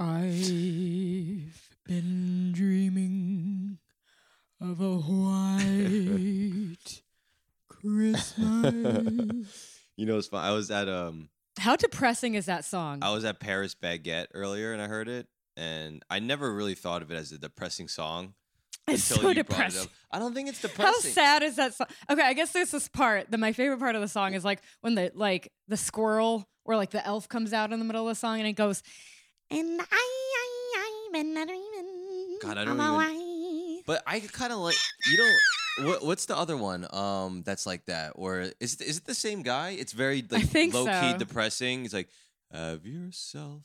I've been dreaming of a white Christmas. You know, it's fun. I was at um, How depressing is that song? I was at Paris Baguette earlier, and I heard it, and I never really thought of it as a depressing song. it's until so you brought it depressing. up. I don't think it's depressing. How sad is that song? Okay, I guess there's this part that my favorite part of the song is like when the like the squirrel or like the elf comes out in the middle of the song and it goes, and I, I, I've been dreaming. God, I don't even- white-" But I kind of like you don't. What, what's the other one? Um, that's like that, or is it, is it the same guy? It's very like low key depressing. It's like have yourself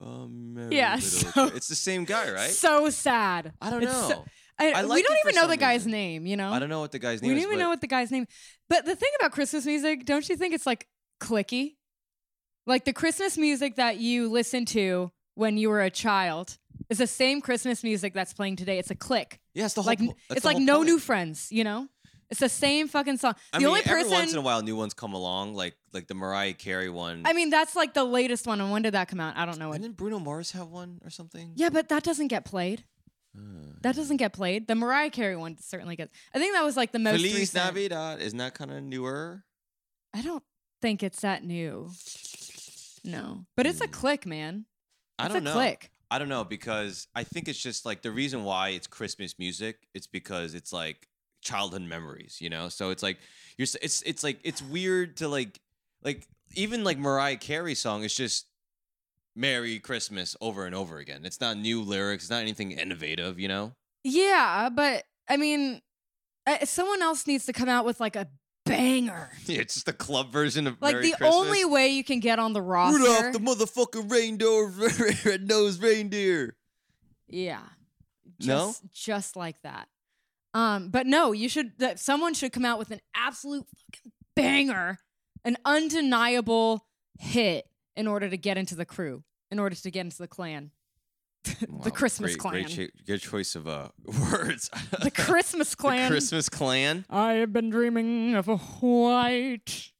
a merry Yeah, little so- it's the same guy, right? So sad. I don't It's know. so- I, I we don't even know the guy's reason. name. You know, I don't know what the guy's name we is. don't even know what the guy's name. But the thing about Christmas music, don't you think it's like cliquey? Like the Christmas music that you listened to when you were a child is the same Christmas music that's playing today. It's a clique. yeah, it's the whole. like po- it's like no point. new friends. You know, it's the same fucking song. I the mean, only every person. once in a while, new ones come along, like like the Mariah Carey one. I mean, that's like the latest one. And when did that come out? I don't know. When. Didn't Bruno Mars have one or something? Yeah, but that doesn't get played. Uh, That doesn't get played. The Mariah Carey one certainly gets. I think that was like the most Feliz recent. Navidad isn't that kind of newer? I don't think it's that new. No, but it's a Hmm. clique, man. I don't a know. clique. I don't know because I think it's just like the reason why it's Christmas music. It's because it's like childhood memories, you know. So it's like you're. It's it's like it's weird to like like even like Mariah Carey song. It's just Merry Christmas over and over again. It's not new lyrics. It's not anything innovative, you know. Yeah, but I mean, uh, someone else needs to come out with like a banger. Yeah, it's just a club version of Like Merry the Christmas. only way you can get on the roster. Rudolph the motherfucking reindeer, red-nosed reindeer. yeah. No? Just, just like that. Um, but no, you should. That someone should come out with an absolute fucking banger, an undeniable hit in order to get into the crew, in order to get into the clan, Wow, the Christmas great, clan, Great, cho- good choice of uh, words. the Christmas The clan. Christmas clan. I have been dreaming of a white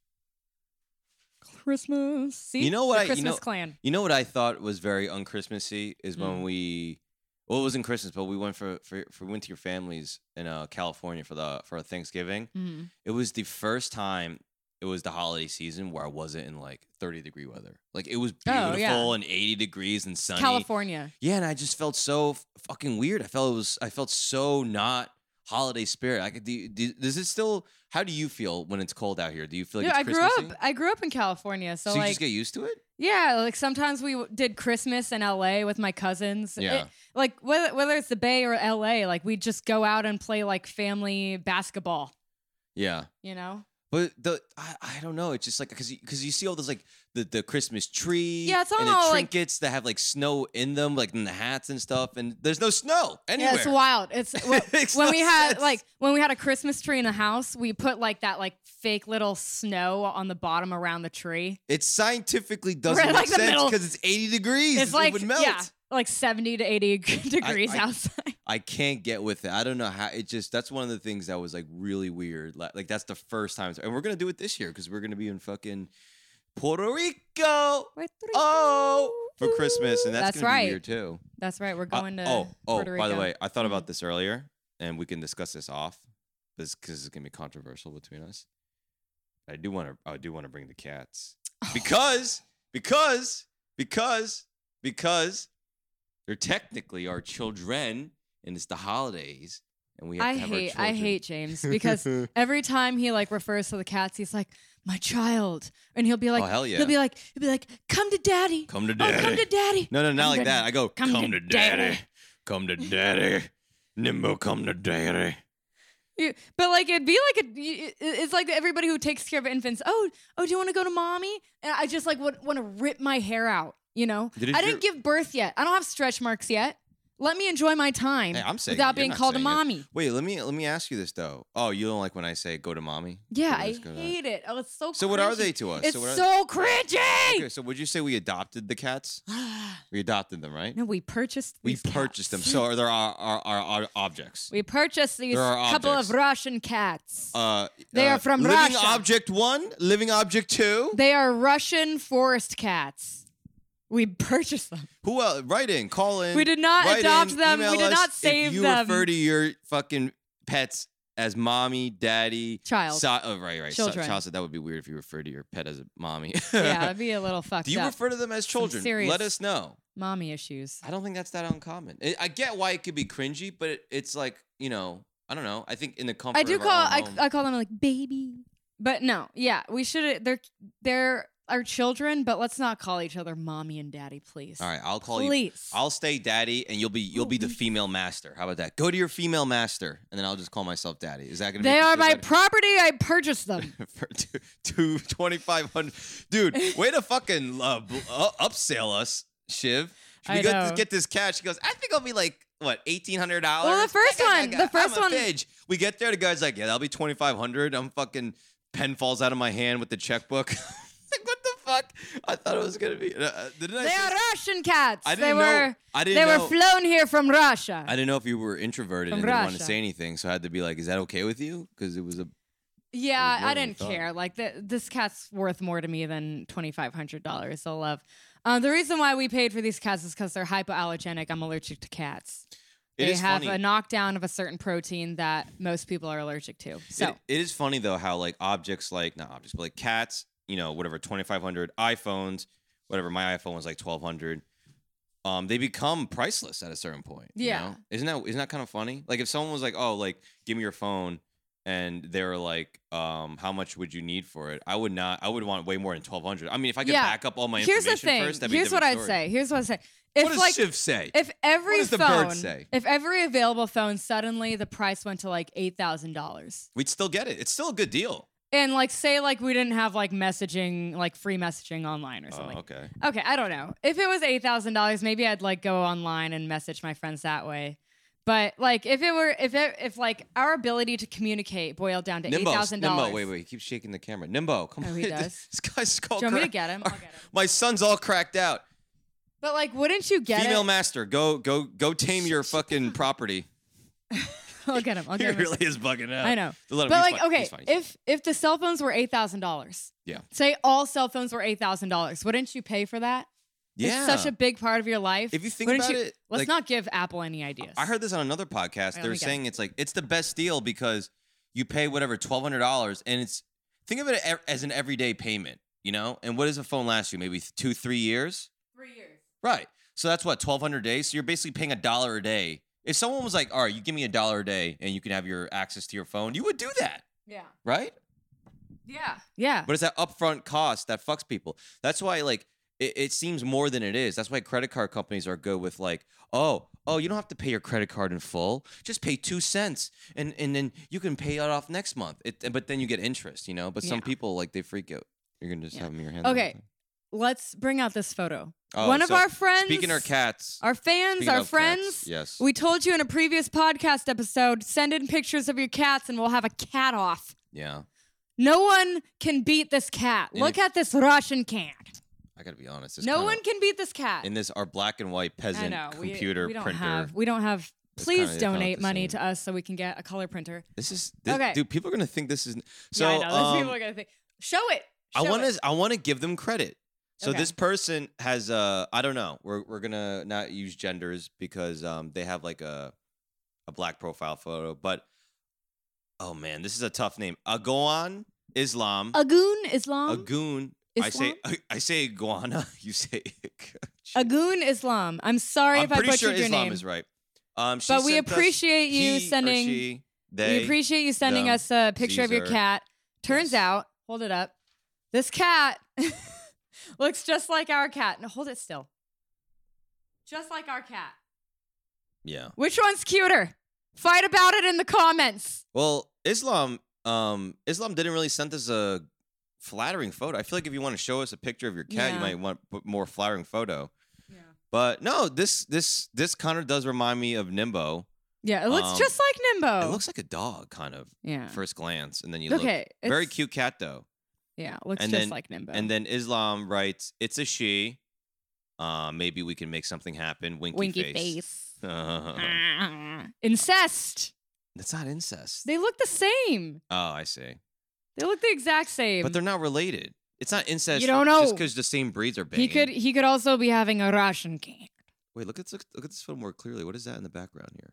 Christmas. See, You know what The I- you Christmas know- clan. You know what I thought was very unchristmassy is Mm. when we, well, it wasn't Christmas, but we went for for, for we went to your families in uh, California for the for Thanksgiving. Mhm. It was the first time it was the holiday season where I wasn't in like 30 degree weather. Like it was Oh, beautiful yeah. and 80 degrees and sunny. California. Yeah, and I just felt so f- fucking weird. I felt it was I felt so not holiday spirit. I could do, do does it still how do you feel when it's cold out here? Do you feel like Yeah, I it's grew up. I grew up in California, so, So, you like, just get used to it? yeah, like sometimes we did Christmas in LA with my cousins. Yeah. It- like whether whether it's the Bay or LA, like we just go out and play like family basketball. Yeah. You know? But the I, I don't know. It's just like because because you, see all those like the, the Christmas tree, Yeah, it's and all, the like- trinkets that have like snow in them, like in the hats and stuff, and there's no snow anywhere. Yeah, it's wild. It's when we had sense. like when we had a Christmas tree in the house, we put like that like fake little snow on the bottom around the tree. It scientifically doesn't make like sense because it's 80 degrees. It's it like would melt. yeah, like seventy to eighty degrees I- outside. I can't get with it. I don't know how it just that's one of the things that was like really weird. Like, like that's the first time and we're gonna do it this year because we're gonna be in fucking Puerto Rico. Oh, for Christmas, and that's, That's gonna right. be weird too. That's right. We're Uh, going to oh, oh, Puerto by the way, I thought about this earlier, and we can discuss this off, because it's gonna be controversial between us. I do want to, I do want to bring the cats because, because, because, because they're technically our children, and it's the holidays, and we have I to have our hate I hate James because every time he like refers to the cats, he's like my child, and he'll be oh, like, Oh, hell yeah. he'll be like, he'll be like, come to daddy, Come to oh, daddy. come to daddy. No, no, not Come like that. I go, come, come to, daddy. daddy. come to daddy, Nimbo, come to daddy. You- But like it'd be like a, it's like everybody who takes care of infants. Oh, oh, do you want to go to mommy? And I just like want, want to rip my hair out. You know, Did I didn't give birth yet. I don't have stretch marks yet. Let me enjoy my time Hey, I'm saying without it. You're being not called a saying it. mommy. Wait, let me let me ask you this though. Oh, you don't like when I say go to mommy? Yeah, I go to that. hate it. Oh, it's so. So what are cringy. they to us? It's So what are- cringy. Okay, so would you say we adopted the cats? We adopted them, right? No, we purchased. we these purchased them. cats. So are there our, our, our, our objects? we purchased these There are couple objects. of Russian cats. Uh, They uh, are from living Russia. object one, living object two. they are Russian forest cats. We purchased them. Who else? Write in, call in. We did not write adopt in, them. We did us not save if you them. refer to your fucking pets as mommy, daddy, Child. So, oh, right, right. So- Children. child said that would be weird if you refer to your pet as a mommy. yeah, that'd be a little fucked up. Do you up. refer to them as Some children? serious- Let us know. Mommy issues. I don't think that's that uncommon. I I get why it could be cringy, but it, it's like you know, I don't know. I think in the comfort. I do call I, home- I call them like baby. But no, yeah, we should they're they're our children, but let's not call each other mommy and daddy, please. All right, I'll call you. please. I'll stay daddy, and you'll be you'll be the Mhm. female master. How about that? Go to your female master, and then I'll just call myself daddy. Is that gonna? Be They you are my property. I purchased them. for two, two twenty five hundred. Dude, way to fucking uh, uh, upsell us, Shiv. Should we I get, know. get this cash? She goes, I think I'll be like what eighteen hundred dollars. Well, the first one- the first one- We get there, the guy's like, yeah, that'll be twenty five hundred. I'm fucking pen falls out of my hand with the checkbook. the fuck? I thought it was gonna be. Uh, uh? They are Russian cats. I they didn't were know. I didn't they know. were flown here from Russia. I didn't know if you were introverted From and didn't want to say anything, so I had to be like, "Is that okay with you?" Because it was a yeah, more I didn't care. Like th- this cat's worth more to me than twenty five hundred dollars. So love. Um, the reason why we paid for these cats is because they're hypoallergenic. I'm allergic to cats. It they have funny. a knockdown of a certain protein that most people are allergic to. So It, it is funny though how like objects like not objects but like cats, you know, whatever twenty five hundred iPhones, whatever my iPhone was like twelve hundred. Um, they become priceless at a certain point. you Yeah. know? isn't that isn't that kind of funny? Like if someone was like, "Oh, like give me your phone," and they were like, um, "How much would you need for it?" I would not. I would want way more than twelve hundred. I mean, if I could Yeah. back up all my here's the information thing. first, that'd be Here's what different I'd story. say. Here's what I'd say. If what does like Shiv say? if every does the phone, bird say? if every available phone suddenly the price went to like eight thousand dollars, We'd still get it. It's still a good deal. And like say like we didn't have like messaging like free messaging online or Oh, something. okay. Okay, I don't know. If it was eight thousand dollars, maybe I'd like go online and message my friends that way. But like if it were if it if like our ability to communicate boiled down to eight Nimbo, thousand Nimbo, dollars. wait, wait, he keeps shaking the camera. Nimbo, come Oh, on. he does? this guy's skull Do you want me to get him? I'll get him. My son's all cracked out. But like, wouldn't you get Female it? master, go, go, go tame your fucking property. I'll get him. I'll He get him. really is bugging out. I know. But like, fine, okay, he's fine, he's if if the cell phones were eight thousand dollars, Yeah. say all cell phones were eight thousand dollars, wouldn't you pay for that? yeah. It's such a big part of your life. If you think Wouldn't about you- it, let's like- not give Apple any ideas. I heard this on another podcast. Alright, let They're saying it's like it's the best deal because you pay whatever twelve hundred dollars, and it's think of it as an everyday payment, you know. And what does a phone last you? Maybe two, three years, three years. right? So that's what twelve hundred days. So you're basically paying a dollar a day. If someone was like, "All right, you give me a dollar a day, and you can have your access to your phone," you would do that, Yeah. right? Yeah. Yeah. But it's that upfront cost that fucks people. That's why like it, it seems more than it is. That's why credit card companies are good with like, oh, oh, you don't have to pay your credit card in full. Just pay two cents, and and then you can pay it off next month. It, but then you get interest, you know. But some Yeah. people like they freak out. You're gonna just Yeah. have them in your hand. Okay. Let's bring out this photo. Oh, One of so our friends. Speaking of cats, Our fans, speaking our of cats, friends. yes. We told you in a previous podcast episode, send in pictures of your cats and we'll have a cat off. yeah, No one can beat this cat. And Look at this Russian cat. I gotta be honest. It's No kinda- one can beat this cat. in this our black and white I peasant know. we- computer we, don't printer. have. We don't have. It's Please kinda- kinda donate the money same. to us so we can get a color printer. This is this, Okay. dude. People are gonna think this is so. yeah, I know. Those um, people are gonna think. Show it. I Show want it. to I want to give them credit. So Okay. this person has uh I don't know. We're we're going to not use genders because um they have like a a black profile photo, but oh man, this is a tough name. Agoan Islam. Agoon Islam. Agoon. I say I, say iguana, you say Agoon Islam. I'm sorry I'm if I pretty butchered sure your Islam name. is right. Um she But we appreciate you he sending. she, they, we appreciate you sending them, us a picture of your cat. Turns Yes. out, hold it up. This cat looks just like our cat. No, hold it still. Just like our cat. Yeah. Which one's cuter? Fight about it in the comments. Well, Islam, um, Islam didn't really send us a flattering photo. I feel like if you want to show us a picture of your cat, you might want to put more flattering photo. Yeah. But no, this this this kind of does remind me of Nimbo. Yeah, it looks Um, just like Nimbo. It looks like a dog, kind of yeah. first glance, and then you okay. look very cute cat though. Yeah, it looks And just then- like Nimbo. And then Islam writes, "It's a she. Uh, maybe we can make something happen." Winky, winky face. face. Incest. That's not incest. They look the same. oh, I see. They look the exact same. But they're not related. It's not incest. You don't know Just because the same breeds are banging. He could he could also be having a Russian king. Wait, look at this, look at this photo more clearly. What is that in the background here?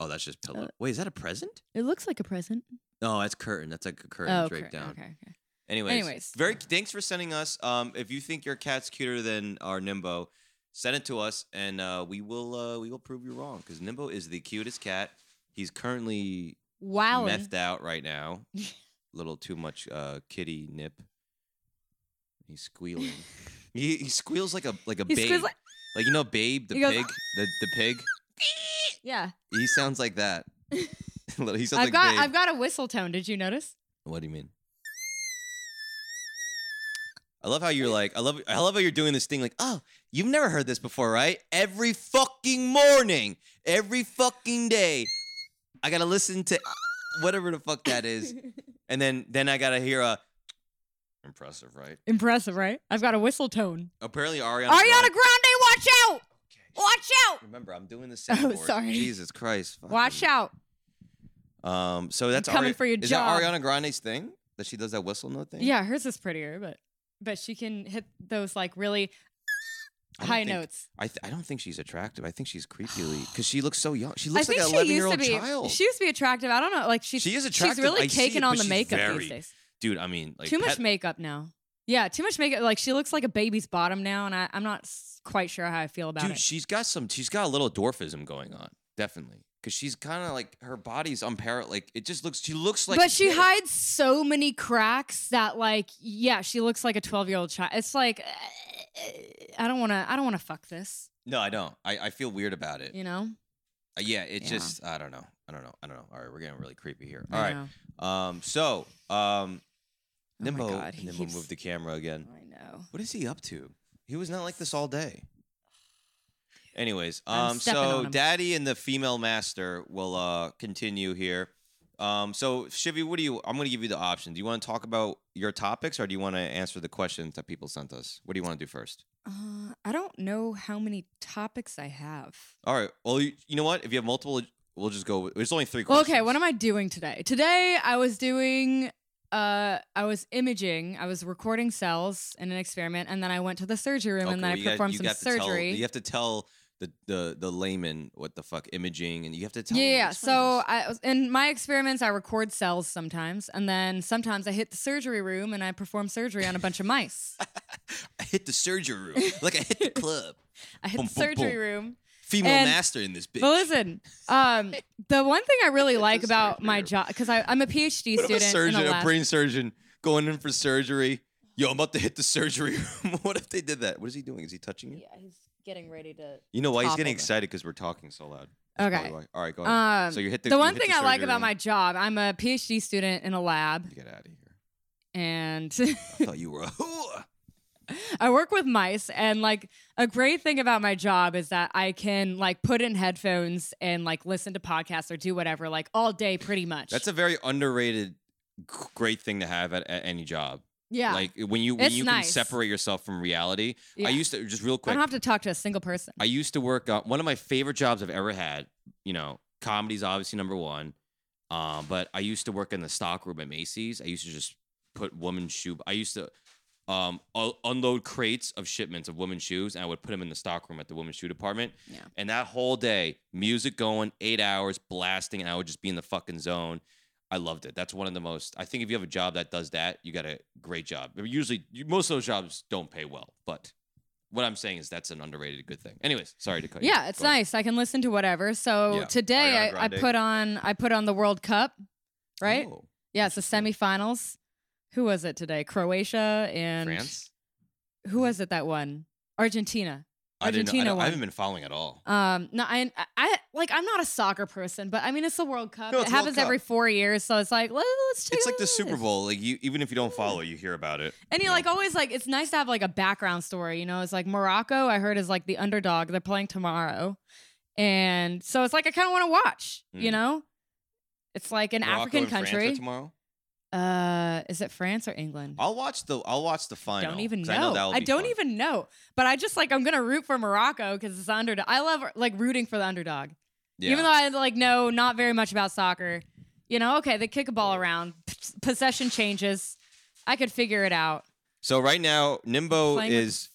Oh, that's just pillow. Uh, Wait, is that a present? It looks like a present. No, that's curtain. That's like a curtain Oh, draped okay, down. okay, okay. Anyways, Anyways. very thanks for sending us. Um, if you think your cat's cuter than our Nimbo, send it to us, and uh, we will uh, we will prove you wrong because Nimbo is the cutest cat. He's currently Wow. methed out right now. A little too much uh, kitty nip. He's squealing. he, he squeals like a like a He babe. Like, like- you know, Babe the He goes, pig. The the pig. Yeah. He sounds like that. He sounds I've like got Babe. I've got a whistle tone. Did you notice? What do you mean? I love how you're like, I love, I love how you're doing this thing. Like, oh, you've never heard this before, right? Every fucking morning, every fucking day, I gotta listen to whatever the fuck that is, and then then I gotta hear a impressive, right? Impressive, right? I've got a whistle tone. Apparently, Ariana. Ariana Grande- watch out! Watch out! Remember, I'm doing the Oh, soundboard. sorry. Jesus Christ. Watch fucking- out! Um, so that's coming Ari- for your Is job. that Ariana Grande's thing that she does that whistle note thing? Yeah, hers is prettier, but but she can hit those like really high think- notes. I, th- I don't think she's attractive. I think she's creepily because she looks so young. She looks like an 11 year old child. She used to be attractive. I don't know. Like she's She is attractive. she's really I it, on the makeup very- these days. Dude, I mean, like too much pet- makeup now. Yeah, too much makeup. Like she looks like a baby's bottom now, and I, I'm not quite sure how I feel about Dude, it. she's got some. She's got a little dwarfism going on, definitely. Because she's kind of like her body's unparalleled. Like it just looks. She looks like. but she hides so many cracks that, like, yeah, she looks like a 12 year old child. It's like, I don't want to. I don't want to fuck this. No, I don't. I, I feel weird about it. You know. Uh, yeah, it Yeah. just. I don't know. I don't know. I don't know. All right, we're getting really creepy here. I All right. know. Um. So. Um. Oh Nimbo. He Nimbo keeps- moved the camera again. I know. What is he up to? He was not like this all day. Anyways, I'm um, stepping so. Daddy and the female master will uh continue here. Um, so Shivy, what do you? I'm gonna give you the option. Do you want to talk about your topics, or do you want to answer the questions that people sent us? What do you want to do first? Uh, I don't know how many topics I have. All right. Well, you, you know what? If you have multiple, we'll just go. There's only three Well, questions. okay, what am I doing today? Today I was doing uh I was imaging, I was recording cells in an experiment and then I went to the surgery room and then I performed some surgery. you have to tell the the the layman what the fuck imaging, and you have to tell. yeah, them, yeah. So. I was in my experiments I record cells sometimes and then sometimes I hit the surgery room and I perform surgery on a bunch of mice. I hit the surgery room like I hit the club. I hit Boom, the boom, surgery boom. room. Female And- master in this bitch. But listen, um, the one thing I really like about surgery my job because I'm a PhD What if a student surgeon, in a a brain surgeon, going in for surgery? Yo, I'm about to hit the surgery room. what if they did that? What is he doing? Is he touching you? yeah, he's getting ready to. You know why he's getting excited because we're talking so loud. That's Okay. probably why. All right, go ahead. Um, so you hit the. the you one hit thing I like surgery about my job, I'm a PhD student in a lab, Get out of here. and I thought you were a whore. I work with mice. And like a great thing about my job is that I can like put in headphones and like listen to podcasts or do whatever like all day, pretty much. That's a very underrated, g- great thing to have at, at any job. Yeah. Like when you when It's you nice. can separate yourself from reality. Yeah. I used to just real quick. I don't have to talk to a single person. I used to work on one of my favorite jobs I've ever had. You know, comedy's obviously number one. Um, but I used to work in the stock room at Macy's. I used to just put women's shoe. I used to um unload crates of shipments of women's shoes, and I would put them in the stock room at the women's shoe department. Yeah. And that whole day, music going, eight hours blasting, and I would just be in the fucking zone. I loved it. That's one of the most. I think if you have a job that does that, you got a great job. Usually, most of those jobs don't pay well, but what I'm saying is that's an underrated good thing. Anyways, sorry to cut you. Yeah, it's Go ahead. nice. I can listen to whatever. So Yeah. today I, I put on I put on the World Cup, right? Oh, yeah, it's the semifinals. Who was it today? Croatia and France. who was it that won? Argentina. I didn't. I, Argentina I haven't been following at all. Um, no, I, I, like, I'm not a soccer person, but I mean, it's the World Cup. No, it happens Cup. every four years, so it's like, let, us It's like the Super. Bowl. Like you, even if you don't follow, you hear about it. And you Yeah. like always like it's nice to have like a background story, you know. It's like Morocco, I heard is like the underdog. They're playing tomorrow, and so it's like I kind of want to watch, you Mm. know. It's like an Morocco African country. tomorrow. Uh, is it France or England? I'll watch the. I'll watch the final. I don't even know. I, know I don't fun. even know. But I just like I'm gonna root for Morocco because it's the underdog. I love like rooting for the underdog. Yeah. Even though I like know not very much about soccer. You know, okay, they kick a ball around, p- possession changes. I could figure it out. So right now, Nimbo is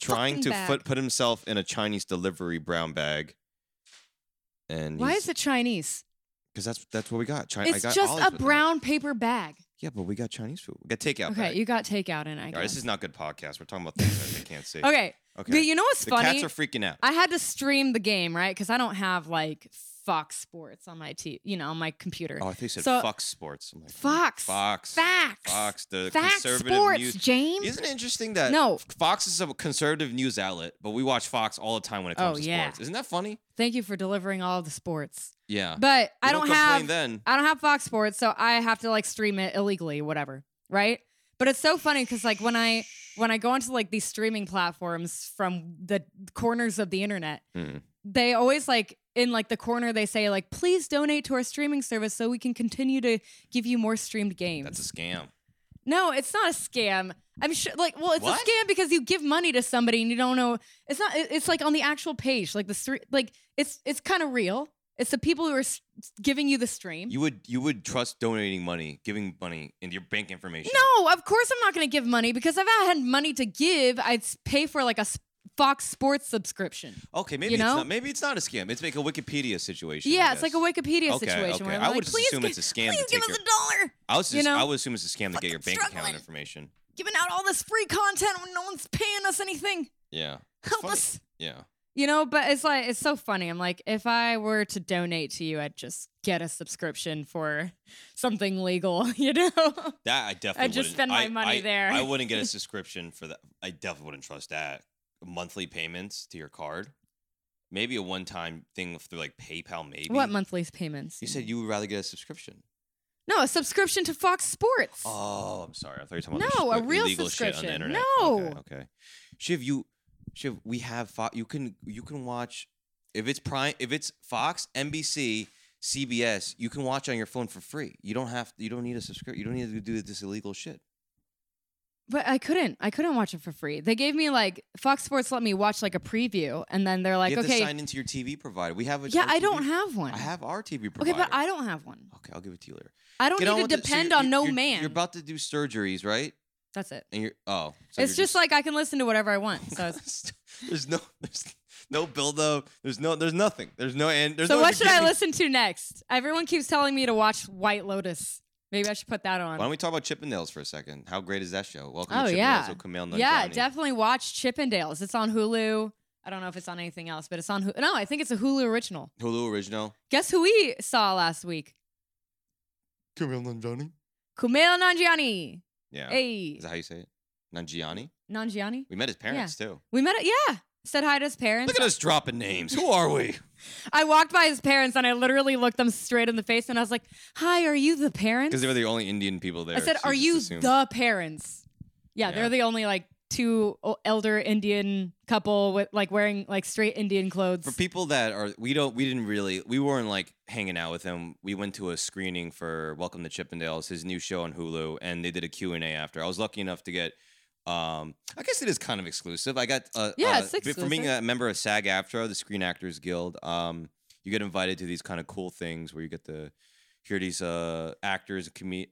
trying to bag. put put himself in a Chinese delivery brown bag. And Why is it Chinese? Because that's that's what we got. China. I It's got just a that. brown paper bag. Yeah, but we got Chinese food. We got takeout. Okay, bag. you got takeout in. I All right, this is not good podcast. We're talking about things that they can't see. okay. Okay. But you know what's the funny? cats are freaking out. I had to stream the game, right? Because I don't have like Fox Sports on my t, you know, on my computer. oh, I think you said So- Fox Sports. I'm like, Fox. Fox. Facts. Fox. The Facts conservative Sports, news. James. Isn't it interesting that No. Fox is a conservative news outlet, but we watch Fox all the time when it comes Oh, to yeah. sports. Isn't that funny? Thank you for delivering all the sports. Yeah. But I We don't, have then. I don't have Fox Sports, so I have to like stream it illegally, whatever, right? But it's so funny because like when I when I go onto like these streaming platforms from the corners of the internet, Hmm. They always like in like the corner they say like please donate to our streaming service so we can continue to give you more streamed games. That's a scam. no, it's not a scam. I'm sure like well, it's What? a scam because you give money to somebody and you don't know. It's not. It's like on the actual page, like the stream. Like it's it's kind of real. It's the people who are giving you the stream. You would you would trust donating money, giving money into your bank information. No, of course I'm not going to give money because if I had money to give, I'd pay for like a Fox Sports subscription. Okay, maybe You it's not. Maybe it's not a scam. It's like a Wikipedia situation. Yeah, it's like a. Wikipedia Okay, situation okay. I would like, just assume it's a scam to please give us a dollar. I was you know? I would assume it's a scam to get your bank account information. Giving out all this free content when no one's paying us anything. Yeah. It's Help funny. us. Yeah. You know, but it's like it's so funny. I'm like, if I were to donate to you, I'd just get a subscription for something legal. You know? That I definitely. just wouldn't- spend my I- money I- there. I wouldn't get a subscription for that. I definitely wouldn't trust that. Monthly payments to your card, maybe a one-time thing through like PayPal. Maybe. what monthly payments? You said you would rather get a subscription. no, a subscription to Fox Sports. Oh, I'm sorry. I thought you were talking about No, a real illegal shit on the internet. No. Okay. okay. Shiv, you, Shiv, we have Fox. You can you can watch if it's Prime, if it's Fox, NBC, CBS. You can watch on your phone for free. You don't have. You don't need a subscription. You don't need to do this illegal shit. But I couldn't. I couldn't watch it for free. They gave me like Fox Sports let me watch like a preview, and then they're like, you have okay, to sign into your TV provider. We have a yeah, I TV don't have one. I have our TV provider. okay, but I don't have one. Okay, I'll give it to you later. I don't Get need with to. So depend you're- on no you're- man. You're about to do surgeries, right? That's it. And you're oh, so it's you're just, like I can listen to whatever I want. So, there's no there's no build up. There's no there's nothing. There's no end. There's so no what should I listen to next? Everyone keeps telling me to watch White Lotus. Maybe I should put that on. Why don't we talk about Chippendales for a second? How great is that show? Welcome Oh, to Chippendales yeah. with Kumail Nanjiani. yeah, definitely watch Chippendales. It's on Hulu. I don't know if it's on anything else, but it's on Hulu. No, I think it's a Hulu original. Hulu original. Guess who we saw last week? Kumail Nanjiani. Kumail Nanjiani. Yeah. Hey, Is that how you say it? Nanjiani? Nanjiani. We met his parents too. We met it. Yeah, said hi to his parents. Look at us dropping names. Who are we? I walked by his parents and I literally looked them straight in the face and I was like, "Hi, are you the parents?" Because they were the only Indian people there. I said, so "Are you assumed. the parents?" Yeah, Yeah. they're the only like two elder Indian couple with like wearing like straight Indian clothes. For people that are, we don't, we didn't really, we weren't like hanging out with him. We went to a screening for Welcome to Chippendales, his new show on Hulu, and they did a Q and A after. I was lucky enough to get, um, I guess it is kind of exclusive. I got, uh, Yeah, uh, it's b- For being a member of SAG-AFTRA, the Screen Actors Guild, um, you get invited to these kind of cool things where you get to hear these uh actors, com-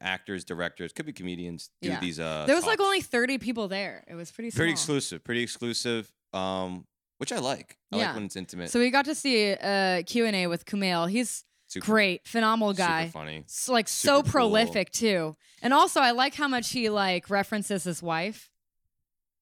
actors, directors, could be comedians, do Yeah. these. Uh, there was like only thirty people there. It was pretty small. pretty exclusive, pretty exclusive. Um, which I like. I Yeah. like when it's intimate. So we got to see uh, Q and A with Kumail. He's Super- great, phenomenal guy. Super funny. S- like Super so cool. prolific too. And also, I like how much he like references his wife.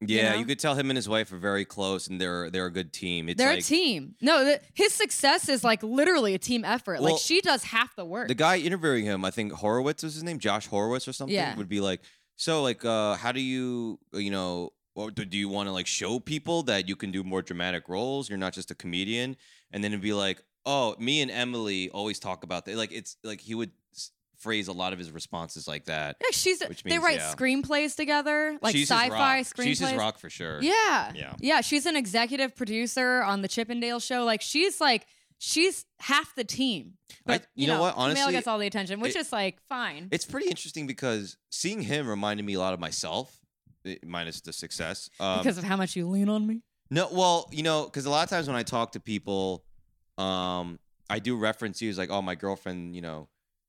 Yeah, know? you could tell him and his wife are very close, and they're they're a good team. It's They're like a team. No, his success is like literally a team effort. Well, like she does half the work. the guy interviewing him. I think Horowitz was his name, Josh Horowitz or something. Yeah. would be like, so like, uh, how do you, you know, do you want to like show people that you can do more dramatic roles? You're not just a comedian, and then it'd be like, oh, me and Emily always talk about that. Like it's like he would s- phrase a lot of his responses like that. yeah, she's Which they means, write yeah. screenplays together, like She's his sci-fi rock. screenplays. She's his rock for sure. Yeah. Yeah. Yeah, she's an executive producer on the Chippendale show. Like she's like she's half the team. I- But you know what? Kumail Honestly, gets all the attention, which it- is like fine. It's pretty interesting because seeing him reminded me a lot of myself, eh, minus the success. Um, because of how much you lean on me. no, well, you know, because a lot of times when I talk to people, um, I do reference you as like, oh, my girlfriend, you know,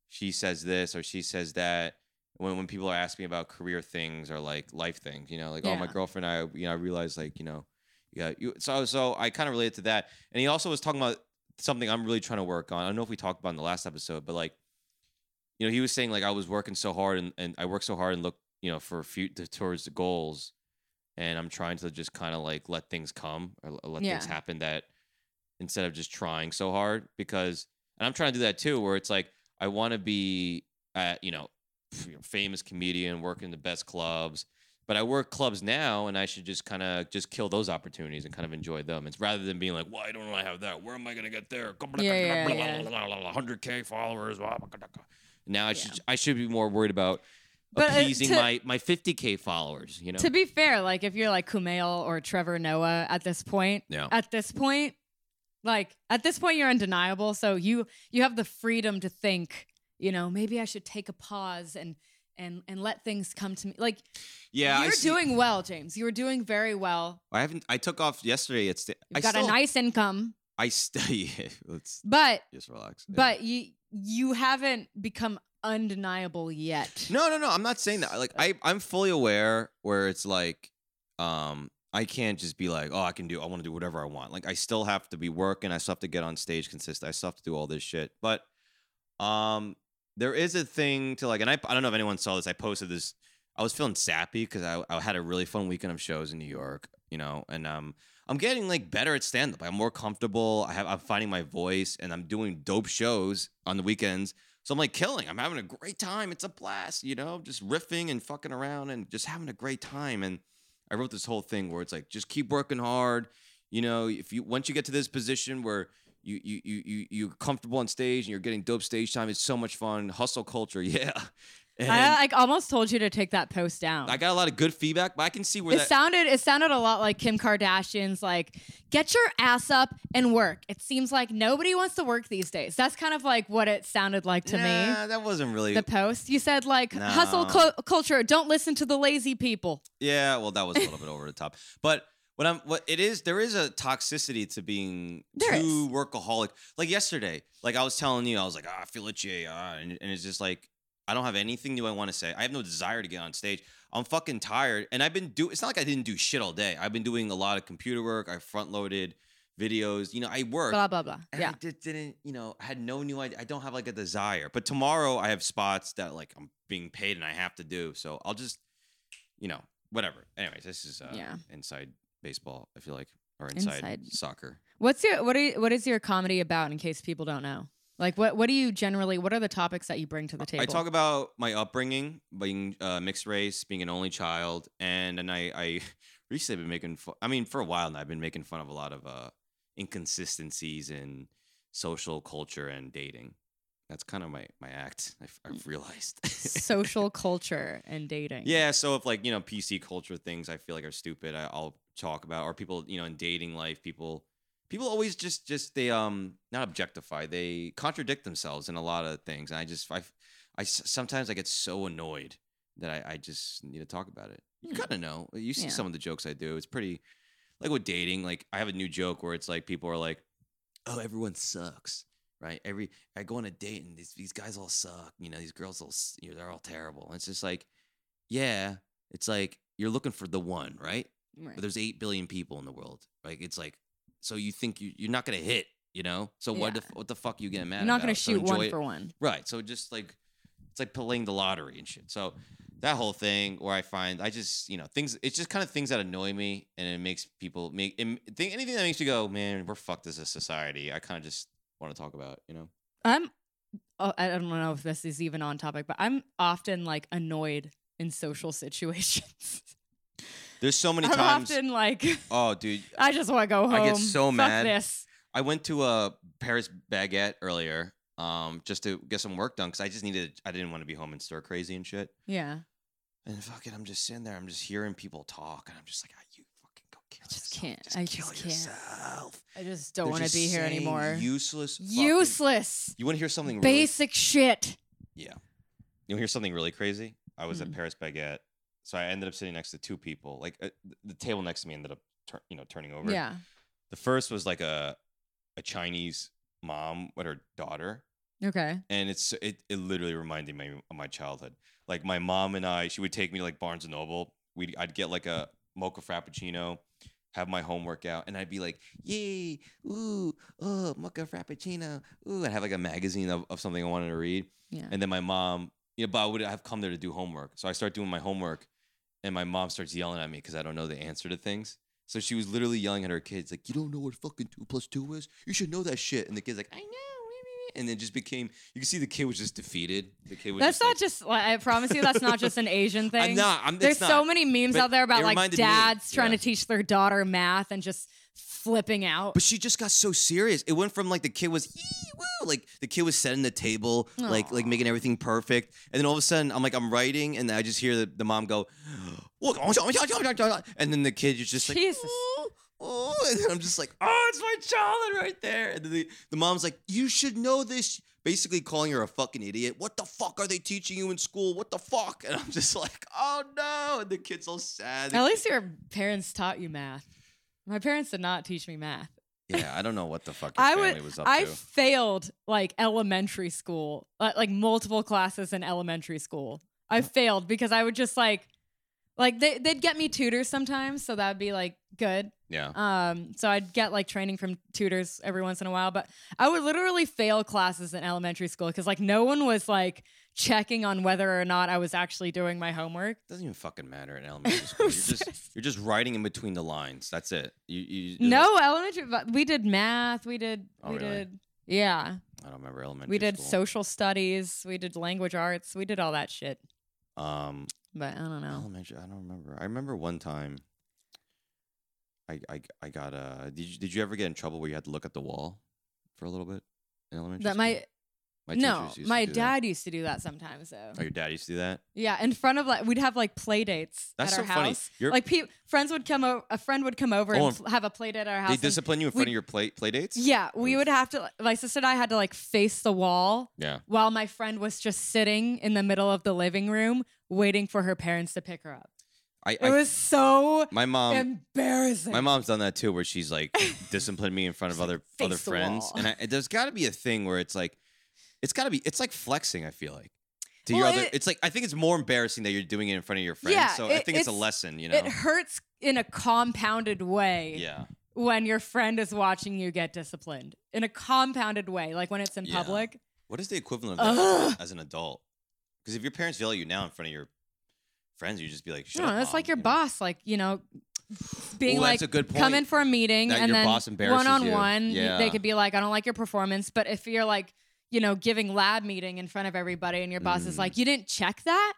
she says this or she says that. when when people are asking me about career things or like life things, you know, like oh my Yeah. girlfriend, I you know I realized like you know, yeah, you so so I kind of related to that, and he also was talking about something I'm really trying to work on. I don't know if we talked about in the last episode, but like, you know, he was saying like I was working so hard and and I work so hard and look you know for a few towards the goals, and I'm trying to just kind of like let things come or l- let things happen that instead of just trying so hard because and I'm trying to do that too where it's like I want to be at you know f- you know, famous comedian working the best clubs but I work clubs now and I should just kind of just kill those opportunities and kind of enjoy them. It's rather than being like why don't I have that? Where am I going to get there? Yeah, yeah, yeah. 100k followers now I should. I should be more worried about But, uh, appeasing to- my my 50k followers you know? To be fair, like if you're like Kumail or Trevor Noah at this point, yeah. at this point, like at this point you're undeniable. So you you have the freedom to think, you know, maybe I should take a pause and and and let things come to me. Like yeah you're doing well, James. You were doing very well. I haven't I took off yesterday it's You've I got still, a nice income, I stay. Let's but just relax. Yeah. but you you haven't become undeniable yet. no, no, no. I'm not saying that. Like I, I'm fully aware where it's like, um, I can't just be like, oh, I can do. I want to do whatever I want. Like I still have to be working. I still have to get on stage consistent. I still have to do all this shit. But, um, there is a thing to like, and I, I don't know if anyone saw this. I posted this. I was feeling sappy because I, I had a really fun weekend of shows in New York, you know, and um, I'm getting like better at stand up. I'm more comfortable. I have, I'm finding my voice, and I'm doing dope shows on the weekends. So I'm like killing. I'm having a great time. It's a blast, you know, just riffing and fucking around and just having a great time. And I wrote this whole thing where it's like, just keep working hard. You know, if you once you get to this position where you you you you you're comfortable on stage and you're getting dope stage time, it's so much fun. Hustle culture, yeah. And I like almost told you to take that post down. I got a lot of good feedback, but I can see where it that. sounded it sounded a lot like Kim Kardashian's like get your ass up and work. It seems like nobody wants to work these days. That's kind of like what it sounded like to me. Nah, that wasn't really. The post you said like hustle cul- culture. Don't listen to the lazy people. Yeah, well, that was a little bit over the top. But what I'm what it is, there is a toxicity to being There is. too workaholic. Like yesterday, like I was telling you, I was like, ah, I feel itchy, ah, and, and it's just like I don't have anything new I want to say. I have no desire to get on stage. I'm fucking tired, and I've been do. It's not like I didn't do shit all day. I've been doing a lot of computer work. I front loaded videos. You know, I work. Blah blah blah. And Yeah. I just didn't, you know, I had no new idea. I don't have like a desire. But tomorrow I have spots that like I'm being paid and I have to do. So I'll just, you know, whatever. Anyways, this is uh, Yeah. inside baseball, I feel like, or inside, Inside. soccer. What's your what are you, what is your comedy about in case people don't know? Like what what do you generally what are the topics that you bring to the table? I talk about my upbringing, being uh, mixed race, being an only child, and then I, I recently been making fun. I mean, for a while now, I've been making fun of a lot of uh, inconsistencies in social culture and dating. That's kind of my my act. I've, I've realized. social culture and dating. Yeah, so if like you know PC culture things I feel like are stupid, I, I'll talk about or people you know in dating life people people always just just they um not objectify they contradict themselves in a lot of things. And I just i, I sometimes I get so annoyed that I, I just need to talk about it. You Hmm. kind of know. You see Yeah. some of the jokes I do. It's pretty like with dating. Like I have a new joke where it's like people are like, "Oh, everyone sucks." Right? Every I go on a date and these these guys all suck. You know, these girls all you know, they're all terrible. And it's just like, yeah, it's like you're looking for the one, right? Right. But there's eight billion people in the world. Like it's like, so you think you you're not gonna hit, you know? So what the Yeah. what the fuck you getting mad? You're not gonna shoot enjoy one it. for one. Right. So just like it's like playing the lottery and shit. So that whole thing where I find I just you know things it's just kind of things that annoy me and it makes people make it, think anything that makes you go man we're fucked as a society. I kind of just want to talk about you know. I'm oh, I don't know if this is even on topic, but I'm often like annoyed in social situations. There's so many times I'm times. often like oh, dude, I just want to go home. I get so Fuck mad. This. I went to a Paris baguette earlier, um, just to get some work done because I just needed. I didn't want to be home and stir crazy and shit. Yeah. And fucking, I'm just sitting there. I'm just hearing people talk, and I'm just like, ah, you fucking go kill I just yourself. can't. Just I kill just can't. I just don't They're want to be here anymore. Useless. fucking- Useless. You want to hear something? Really, Basic shit. yeah. You want to hear something really crazy? I was Mm. at Paris baguette, so I ended up sitting next to two people. Like uh, the table next to me ended up, tur- you know, turning over. Yeah. The first was like a a Chinese mom with her daughter, Okay. and it's it, it literally reminded me of my childhood. Like my mom and I, she would take me to like Barnes and Noble. We I'd get like a mocha frappuccino, have my homework out, and I'd be like, "Yay! Ooh, oh, mocha frappuccino! Ooh!" I'd have like a magazine of, of something I wanted to read, Yeah. and then my mom, you know, but I would have come there to do homework. So I start doing my homework, and my mom starts yelling at me because I don't know the answer to things. So she was literally yelling at her kids, like, "You don't know what fucking two plus two is? You should know that shit." And the kid's like, "I know." And then just became. You can see the kid was just defeated. The kid was. That's just not like, just. I promise you, that's not just an Asian thing. I'm not. I'm. There's not. so many memes out there about like me- dads trying yeah. to teach their daughter math and just flipping out. But she just got so serious. It went from like the kid was like the kid was setting the table, like like making everything perfect, and then all of a sudden I'm like I'm writing, and I just hear the, the mom go, oh oh oh and then the kid is just like, Jesus. "Oh, oh," and I'm just like, oh, it's my child right there, and then the, the mom's like, you should know this. Basically calling her a fucking idiot. What the fuck are they teaching you in school? What the fuck? And I'm just like, oh no. And the kid's all sad. At least your parents taught you math. My parents did not teach me math. Yeah, I don't know what the fuck your I family would. was up I to. I failed like elementary school, like multiple classes in elementary school. I failed because I would just like, like they they'd get me tutors sometimes, so that'd be like good. yeah. Um, so I'd get like training from tutors every once in a while, but I would literally fail classes in elementary school because like no one was like checking on whether or not I was actually doing my homework. doesn't even fucking matter in elementary school. You're just you're just writing in between the lines. That's it. You, you No, elementary. but We did math. We did. Oh, we really? did. Yeah, I don't remember elementary. we did school. social studies. We did language arts. We did all that shit. Um, But I don't know. elementary. I don't remember. I remember one time. I I I got uh. Did you did you ever get in trouble where you had to look at the wall for a little bit in elementary? That school? my my no, teachers used to my do that. dad used to do that sometimes though. Oh, your dad used to do that. Yeah, in front of like we'd have like play dates That's at our so funny. house. You're- Like pe- friends would come over. A friend would come over Oh, and and have a play date at our house. They discipline you in front of your play play dates. yeah, we Oof. would have to. My sister and I had to like face the wall Yeah. while my friend was just sitting in the middle of the living room waiting for her parents to pick her up. I, It I was so my mom embarrassing. My mom's done that too, where she's like disciplined me in front of other other friends, wall." and I, there's got to be a thing where it's like, it's got to be, it's like flexing. I feel like to Well, your other, it- it's like I think it's more embarrassing that you're doing it in front of your friends. Yeah, so I think it's, a lesson, you know. It hurts in a compounded way yeah, when your friend is watching you get disciplined. In a compounded way, like when it's in Yeah. public. what is the equivalent of that as an adult? Because if your parents yell at you now in front of your friends, you just be like, Shut no, up, that's Mom," like your you know? boss, like you know, being Ooh, like that's a good come in for a meeting That and your then boss embarrasses one on you. one, Yeah. they could be like, I don't like your performance. But if you're like, you know, giving lab meeting in front of everybody, and your boss is Mm. like, you didn't check that,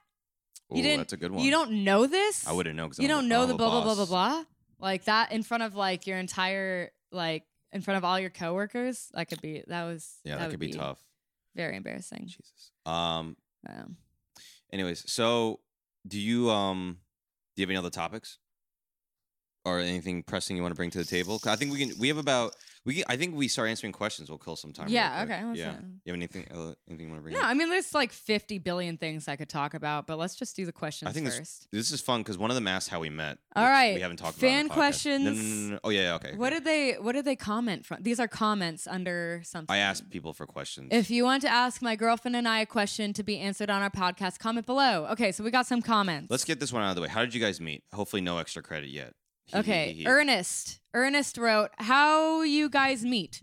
Ooh, you didn't- that's a good one. you don't know this, I wouldn't know because you don't know the blah blah blah blah blah, like that in front of like your entire like in front of all your coworkers. That could be that was Yeah, that, would could be, tough. very embarrassing. Jesus. Um. Um, Anyways, so do you um do you have any other topics or anything pressing you want to bring to the table? I think we can. We have about we. I think we start answering questions. We'll kill some time. real Yeah, quick. okay, let's Yeah. do. You have anything? Uh, anything you want to bring? no, up? I mean there's like 50 billion things I could talk about, but let's just do the questions think this- first. This is fun because one of them asked how we met. All right. We haven't talked fan about. fan on the podcast. No, no, no, questions. no, no. Oh yeah, yeah, okay. What okay. did they What did they comment from? These are comments under something. I asked people for questions. If you want to ask my girlfriend and I a question to be answered on our podcast, comment below. Okay, so we got some comments. Let's get this one out of the way. How did you guys meet? Hopefully, no extra credit yet. Okay. Ernest. Ernest wrote how you guys meet,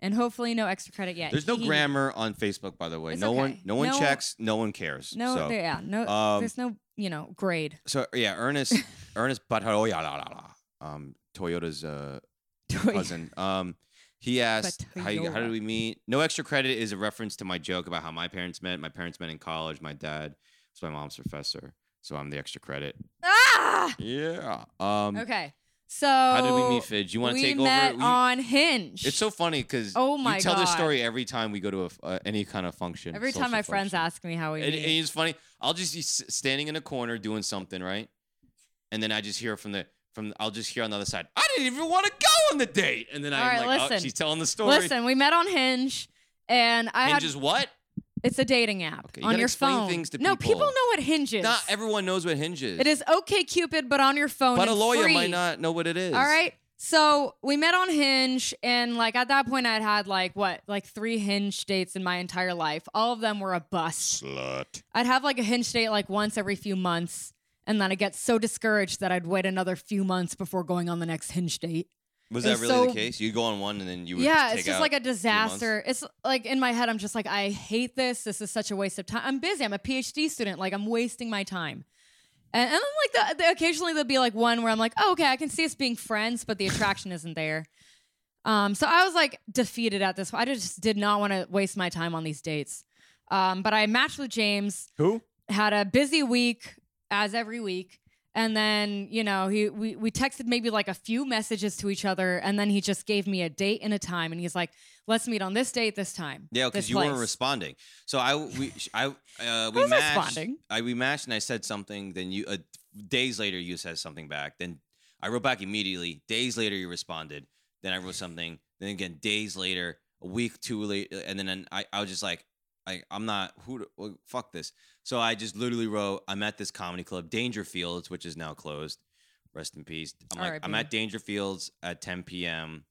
and hopefully no extra credit yet. There's no grammar on Facebook, by the way. It's no one, no one No- checks. No one cares. No, So, there- yeah, no. um, there's no, you know, grade. So yeah, Ernest, Ernest Bataoya, um, Toyota's uh, cousin. Um, he asked, how, you, "How did we meet?" No extra credit is a reference to my joke about how my parents met. My parents met in college. My dad was my mom's professor, so I'm the extra credit. Ah. Yeah. Um, Okay, so how did we meet, Fidge? You want to take met over? We- on Hinge. it's so funny because Oh my you tell this story every time we go to a uh, any kind of function. Every time my friends ask me how we And, meet. it's funny. I'll just be standing in a corner doing something, right? And then I just hear from the from. I'll just hear on the other side. I didn't even want to go on the date. And then I'm right, like, oh, listen. she's telling the story. Listen, we met on Hinge, and I Hinge had is what? It's a dating app Okay, you on your phone. things to no, people. people know what Hinge is. Not everyone knows what Hinge is. It is OK Cupid, but on your phone. But a lawyer free. might not know what it is. All right. So we met on Hinge, and like at that point, I'd had like what, like three Hinge dates in my entire life. All of them were a bust. Slut. I'd have like a Hinge date like once every few months, and then I get so discouraged that I'd wait another few months before going on the next Hinge date. Was that really so- the case? You go on one and then you would yeah, take it's just out like a disaster. It's like in my head, I'm just like, I hate this. This is such a waste of time. I'm busy. I'm a PhD student. Like I'm wasting my time. And, and then like the, the, occasionally there'll be like one where I'm like, oh, okay, I can see us being friends, but the attraction isn't there. Um, so I was like defeated at this. I just did not want to waste my time on these dates. Um, but I matched with James Who? had a busy week as every week and then you know he we, we texted maybe like a few messages to each other and then he just gave me a date and a time and he's like let's meet on this date this time Yeah, because you weren't responding. So I we I uh, we was matched. responding. I we matched and I said something. Then you uh, days later you said something back. Then I wrote back immediately. Days later you responded. Then I wrote something. Then again days later, a week too late, and then I I was just like. I, I'm not who well, fuck this. So I just literally wrote I'm at this comedy club, Dangerfields, which is now closed. Rest in peace. I'm like I'm at Dangerfields at 10 p.m.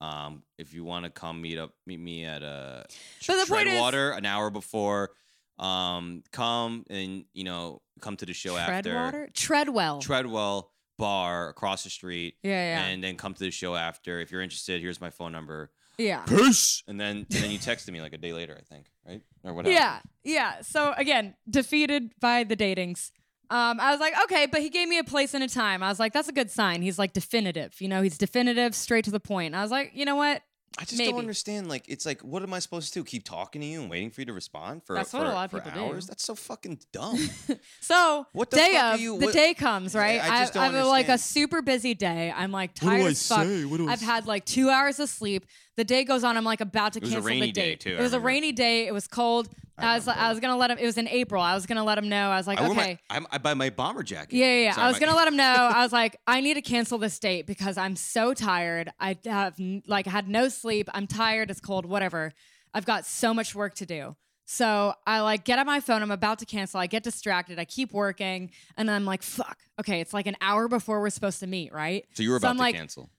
Um, if you want to come meet up, meet me at uh, But the point is- Treadwater an hour before. Um, come and you know come to the show after treadwater treadwell Treadwell bar across the street, yeah yeah and then come to the show after. If you're interested, here's my phone number. Yeah Peace. And then and then you texted me like a day later, I think, right or whatever. yeah yeah so again defeated by the datings um, I was like, okay, but he gave me a place and a time. I was like, that's a good sign. He's like definitive, you know, he's definitive, straight to the point. I was like, you know what? I just Maybe. don't understand. Like, it's like, what am I supposed to do? Keep talking to you and waiting for you to respond for That's for, what a lot of for people do. hours? That's so fucking dumb. So What the day fuck are of you- the day comes right. I just don't have a- like a super busy day. I'm like tired what do I as fuck. I've had like two hours of sleep. The day goes on. I'm like about to It was a cancel rainy the day, date. too, I It was a remember. rainy day. It was cold. I was. I was gonna let him. It was in April. I was gonna let him know. I was like, I wore okay. my, I'm, I buy my bomber jacket. Yeah, yeah, yeah. Sorry, I was gonna let him know. I was like, I need to cancel this date because I'm so tired. I have like had no sleep. I'm tired. It's cold. Whatever. I've got so much work to do. So I like get on my phone. I'm about to cancel. I get distracted. I keep working, and I'm like, fuck. Okay, it's like an hour before we're supposed to meet, right? So you were So about I'm to like- cancel.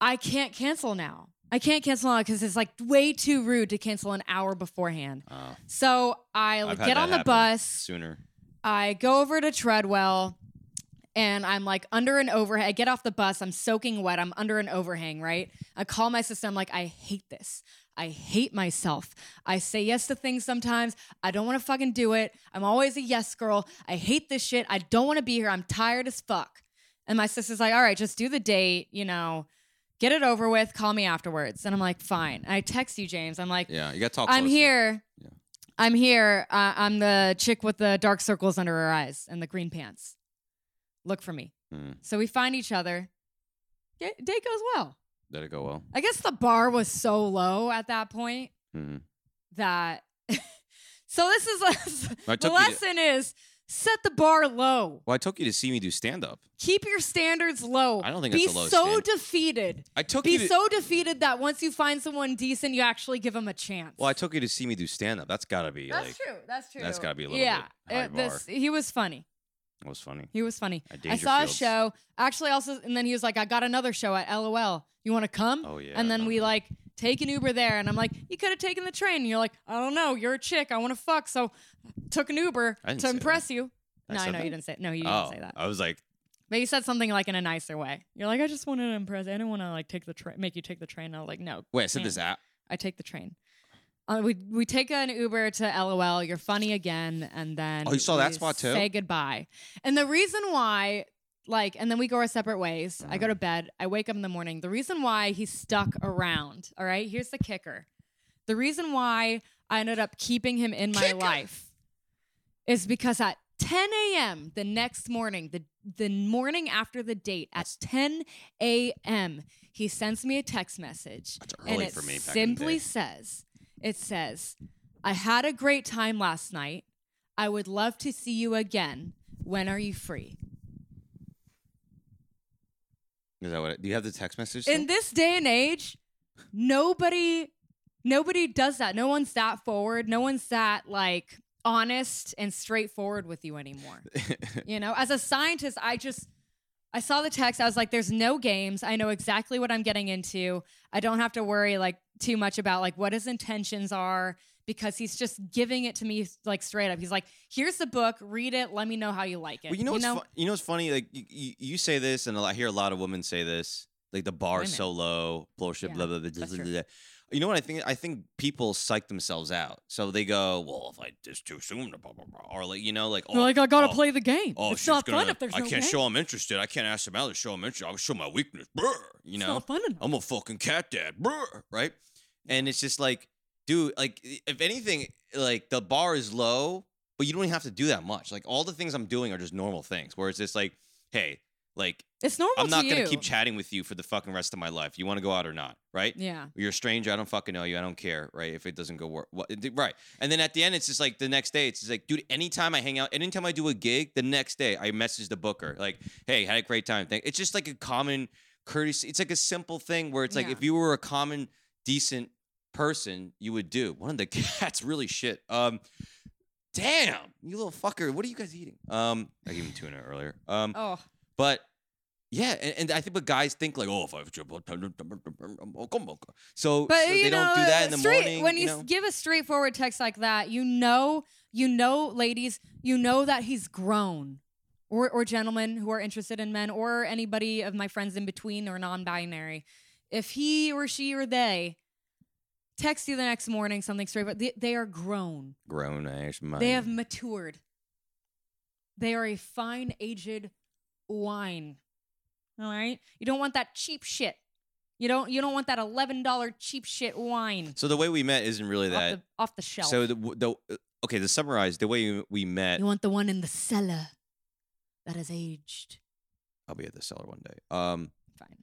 I can't cancel now. I can't cancel now because it's like way too rude to cancel an hour beforehand. Oh, So I I've had get that on the happen bus. sooner. I go over to Treadwell and I'm like under an overhang. I get off the bus. I'm soaking wet. I'm under an overhang, right? I call my sister. I'm like, I hate this. I hate myself. I say yes to things sometimes. I don't want to fucking do it. I'm always a yes girl. I hate this shit. I don't want to be here. I'm tired as fuck. And my sister's like, all right, just do the date, you know, get it over with. Call me afterwards. And I'm like, fine. I text you, James. I'm like, Yeah, you got to talk. I'm closer. here. Yeah. I'm here. Uh, I'm the chick with the dark circles under her eyes and the green pants. Look for me. Mm. So we find each other. Date goes well. Did it go well? I guess the bar was so low at that point Mhm. that. so this is I the you to- lesson is set the bar low. Well, I took you to see me do stand up. Keep your standards low. I don't think Be that's a low so defeated. I took Be you to. so defeated that once you find someone decent, you actually give them a chance. well, I took you to see me do stand up. That's got to be That's like. true. That's true. that's gotta be a little yeah. bit high it- this- bar. he was funny. It was funny. He was funny. I saw a show. Actually, also, and then he was like, "I got another show at LOL. You want to come?" Oh yeah. And then we like take an Uber there, and I'm like, "You could have taken the train." And you're like, "I don't know. You're a chick. I want to fuck." So took an Uber to impress you. I no, I know that? you didn't say. it. No, you didn't Oh, say that. I was like, But you said something like in a nicer way. You're like, "I just wanted to impress. I didn't want to like take the train, make you take the train." I was like, "No, wait, I said this app. I take the train." Uh, we we take an Uber to LOL. You're funny again, and then Oh, you saw that spot too? Say goodbye. And the reason why, like, and then we go our separate ways. I go Mm. to bed. I wake up in the morning. The reason why he stuck around. All right, here's the kicker. The reason why I ended up keeping him in my Kicker. life is because at 10 a.m. the next morning, the the morning after the date, at 10 a.m., he sends me a text message That's and early it for me. Back in the simply day. says, "It says, I had a great time last night. I would love to see you again. When are you free?" Is that what? It, do you have the text message? In this day and age, nobody, nobody does that. No one's that forward. No one's that like honest and straightforward with you anymore. You know, as a scientist, I just I saw the text. I was like, there's no games. I know exactly what I'm getting into. I don't have to worry like too much about like what his intentions are because he's just giving it to me like straight up. He's like, here's the book, read it, let me know how you like it. Well, you know what's fu- you know what's funny? Like you, you, you say this, and I hear a lot of women say this. Like the bar is so low, bullshit, Yeah, blah blah blah. blah, blah, blah. You know what I think? I think people psych themselves out, so they go, "Well, if I just too soon," blah, blah, blah," or like you know, like, "Oh, like, I gotta oh, play the game. Oh, it's not gonna, fun if there's I no can't game. show I'm interested. I can't ask him out to show I'm interested. I'll show my weakness. Brr, you it's know, not fun enough. I'm a fucking cat dad. Brr, right? And it's just like, dude, like if anything, like the bar is low, but you don't even have to do that much. Like all the things I'm doing are just normal things. Where it's just like, hey, like It's normal I'm not to gonna you. keep chatting with you for the fucking rest of my life. You want to go out or not, right? Yeah. You're a stranger. I don't fucking know you. I don't care, right? If it doesn't go work, what, right? And then at the end, it's just like the next day. It's just like, dude. Anytime I hang out, anytime I do a gig, the next day I message the booker like, "Hey, had a great time." Thank. It's just like a common courtesy. It's like a simple thing where it's like Yeah. if you were a common decent person, you would do. One of the cats really shit. Um, damn, you little fucker. What are you guys eating? Um, I gave him tuna earlier. Um, Oh. but yeah, and, and I think what guys think like, oh, if I so, But so they know, don't do that in the straight, morning. when you, you know? give a straightforward text like that, you know, you know, ladies, you know that he's grown, or or gentlemen who are interested in men, or anybody of my friends in between or non-binary. If he or she or they text you the next morning something straight, but they, they are grown. grown ass man. They have matured. They are a fine aged wine. All right? You don't want that cheap shit. You don't you don't want that $11 cheap shit wine so the way we met isn't really off that. the, off the shelf. So the, the okay, to summarize, the way we met, you want the one in the cellar that has aged. I'll be at the cellar one day. Um, Fine.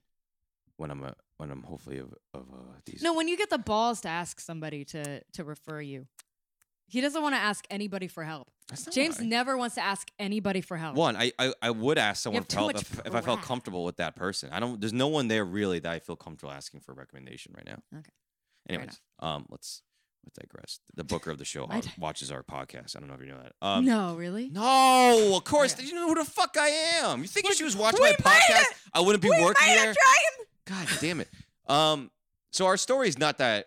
when I'm a, when I'm hopefully of of uh, these. No, when you get the balls to ask somebody to to refer you. He doesn't want to ask anybody for help. James never wants to ask anybody for help. One, I, I I would ask someone for help if, if I felt comfortable with that person. I don't. There's no one there really that I feel comfortable asking for a recommendation right now. Okay. Anyways, um, let's let's digress. The booker of the show uh, watches our podcast. I don't know if you know that. Um, no, really? No, of course. Okay. You know who the fuck I am. You think if she was watching my podcast, it! I wouldn't be We working there? God damn it. Um, so our story is not that.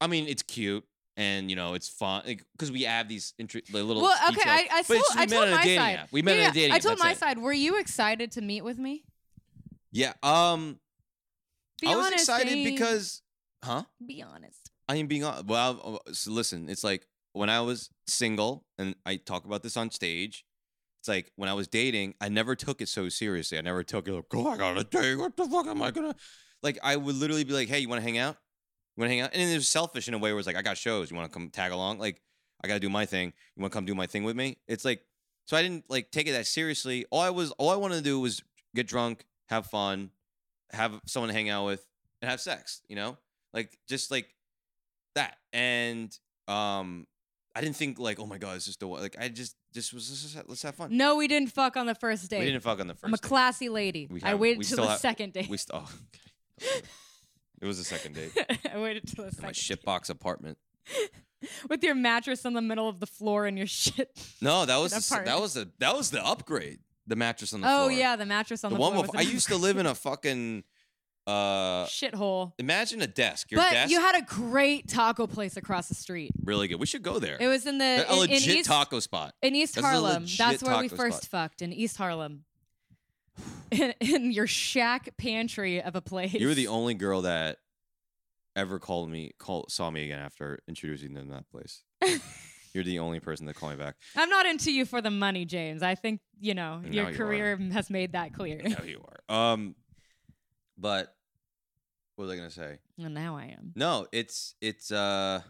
I mean, it's cute and you know it's fun because we have these intri- the little. Well, okay, details. I, I, I told my side. app. We met yeah, on a yeah, dating I told my it. side. Were you excited to meet with me? Yeah. Um, Be I was honest, excited because, huh? Be honest. I am being hon- well. uh, So listen, it's like when I was single, and I talk about this on stage. It's like when I was dating, I never took it so seriously. I never took it like, oh, I got a date. What the fuck am I gonna? Like, I would literally be like, hey, you want to hang out? You want to hang out? And it was selfish in a way where it's like, I got shows. You want to come tag along? Like, I got to do my thing. You want to come do my thing with me? It's like, so I didn't like take it that seriously. All I was, all I wanted to do was get drunk, have fun, have someone to hang out with, and have sex. You know, like just like that. And um, I didn't think like, oh my god, is this the one? Like, I just just was let's, just- let's have fun. No, we didn't fuck on the first date. We didn't fuck on the 1st I'm a classy lady. We I have- waited we till still the have- second date. We st- oh, okay. It was the second date. I waited till the in my second. shitbox apartment. With your mattress on the middle of the floor and your shit. No, that was That the, that was the that was the upgrade. The mattress on the floor. Oh floor. yeah, the mattress on the, the, one floor. before. was I an used to live in a fucking uh. shithole. Imagine a desk. Your But desk. you had a great taco place across the street. really good. We should go there. It was in the a in, legit in East, taco spot. in East That's a Harlem. legit That's where we taco first spot. fucked in East Harlem. In, in your shack pantry of a place. You were the only girl that ever called me, call, saw me again after introducing them to that place. You're the only person that called me back. I'm not into you for the money, James. I think you know Now your you career has made that clear. I know you are. Um, but what was I gonna say? and now I am. No, it's it's uh,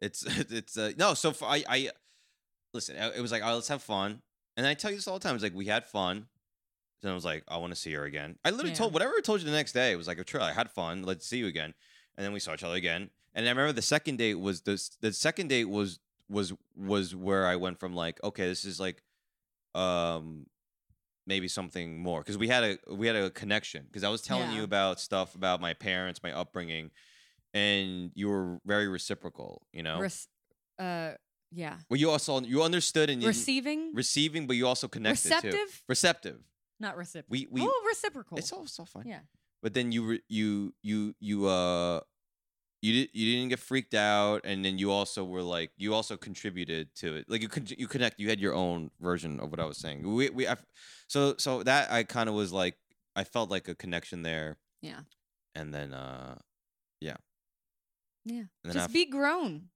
it's it's uh, no. So for, I I listen. It was like, oh, let's have fun, and I tell you this all the time. It's like we had fun. Then I was like, I want to see her again. I literally Yeah. told whatever I told you the next day. It was like a trail. I had fun. Let's see you again. And then we saw each other again. And I remember the second date was this. The second date was was was where I went from like, okay, this is like, um, maybe something more because we had a we had a connection because I was telling Yeah. you about stuff about my parents, my upbringing, and you were very reciprocal. You know, Res- uh, yeah. well, you also you understood and you Receiving. receiving, but you also connected too. Receptive. Receptive. Not reciprocal. We we oh, reciprocal. it's all so fine. yeah. But then you you you you uh you did you didn't get freaked out, and then you also were like you also contributed to it. Like you could you connect. You had your own version of what I was saying. We we I, so so that I kind of was like I felt like a connection there. Yeah. And then uh Yeah. yeah and then Just af- be grown.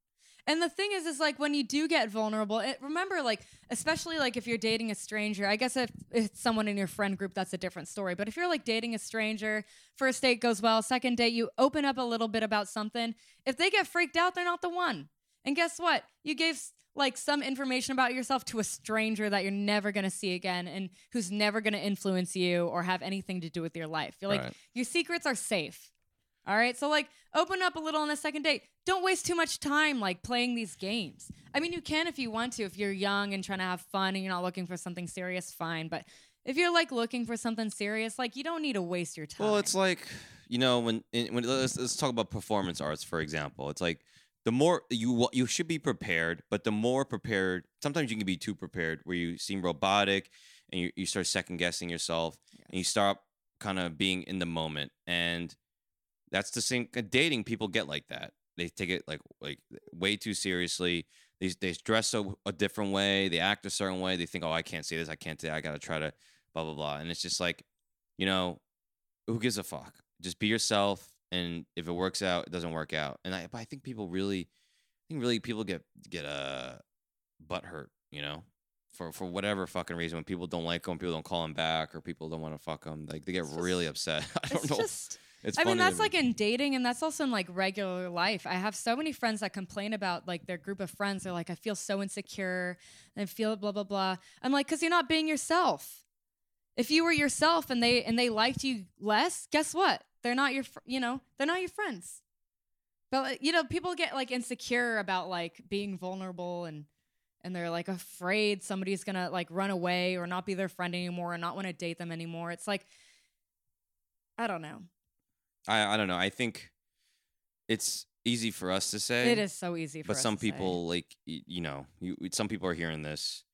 And the thing is, is like when you do get vulnerable, it, remember, like, especially like if you're dating a stranger, I guess if it's someone in your friend group, that's a different story. But if you're like dating a stranger, first date goes well, second date, you open up a little bit about something. If they get freaked out, they're not the one. And guess what? You gave like some information about yourself to a stranger that you're never going to see again and who's never going to influence you or have anything to do with your life. You're like, Right. your secrets are safe. All right. So like open up a little on the second date. Don't waste too much time like playing these games. I mean, you can if you want to, if you're young and trying to have fun and you're not looking for something serious, fine. But if you're like looking for something serious, like you don't need to waste your time. Well, it's like you know when when let's, let's talk about performance arts for example. It's like the more you you should be prepared, but the more prepared, sometimes you can be too prepared, where you seem robotic and you, you start second guessing yourself, and you start kind of being in the moment, and that's the same uh, dating. People get like that. They take it like like way too seriously. They they dress so a different way. They act a certain way. They think, oh, I can't say this. I can't say. I gotta try to blah blah blah. And it's just like, you know, who gives a fuck? Just be yourself, and if it works out, it doesn't work out. And I, but I think people really, I think really people get get uh, butt hurt, you know, for for whatever fucking reason. When people don't like them, people don't call them back, or people don't want to fuck them, like they get really upset. I don't it's know. just it's I mean, that's like in dating, and that's also in like regular life. I have so many friends that complain about like their group of friends. They're like, I feel so insecure and I feel blah blah blah. I'm like, because you're not being yourself. If you were yourself and they and they liked you less, guess what? They're not your, fr- you know, they're not your friends. But you know, people get like insecure about like being vulnerable and and they're like afraid somebody's gonna like run away or not be their friend anymore or not want to date them anymore. It's like, I don't know. I I don't know. I think it's easy for us to say. It is so easy for but us some to say. people like y- you know you, some people are hearing this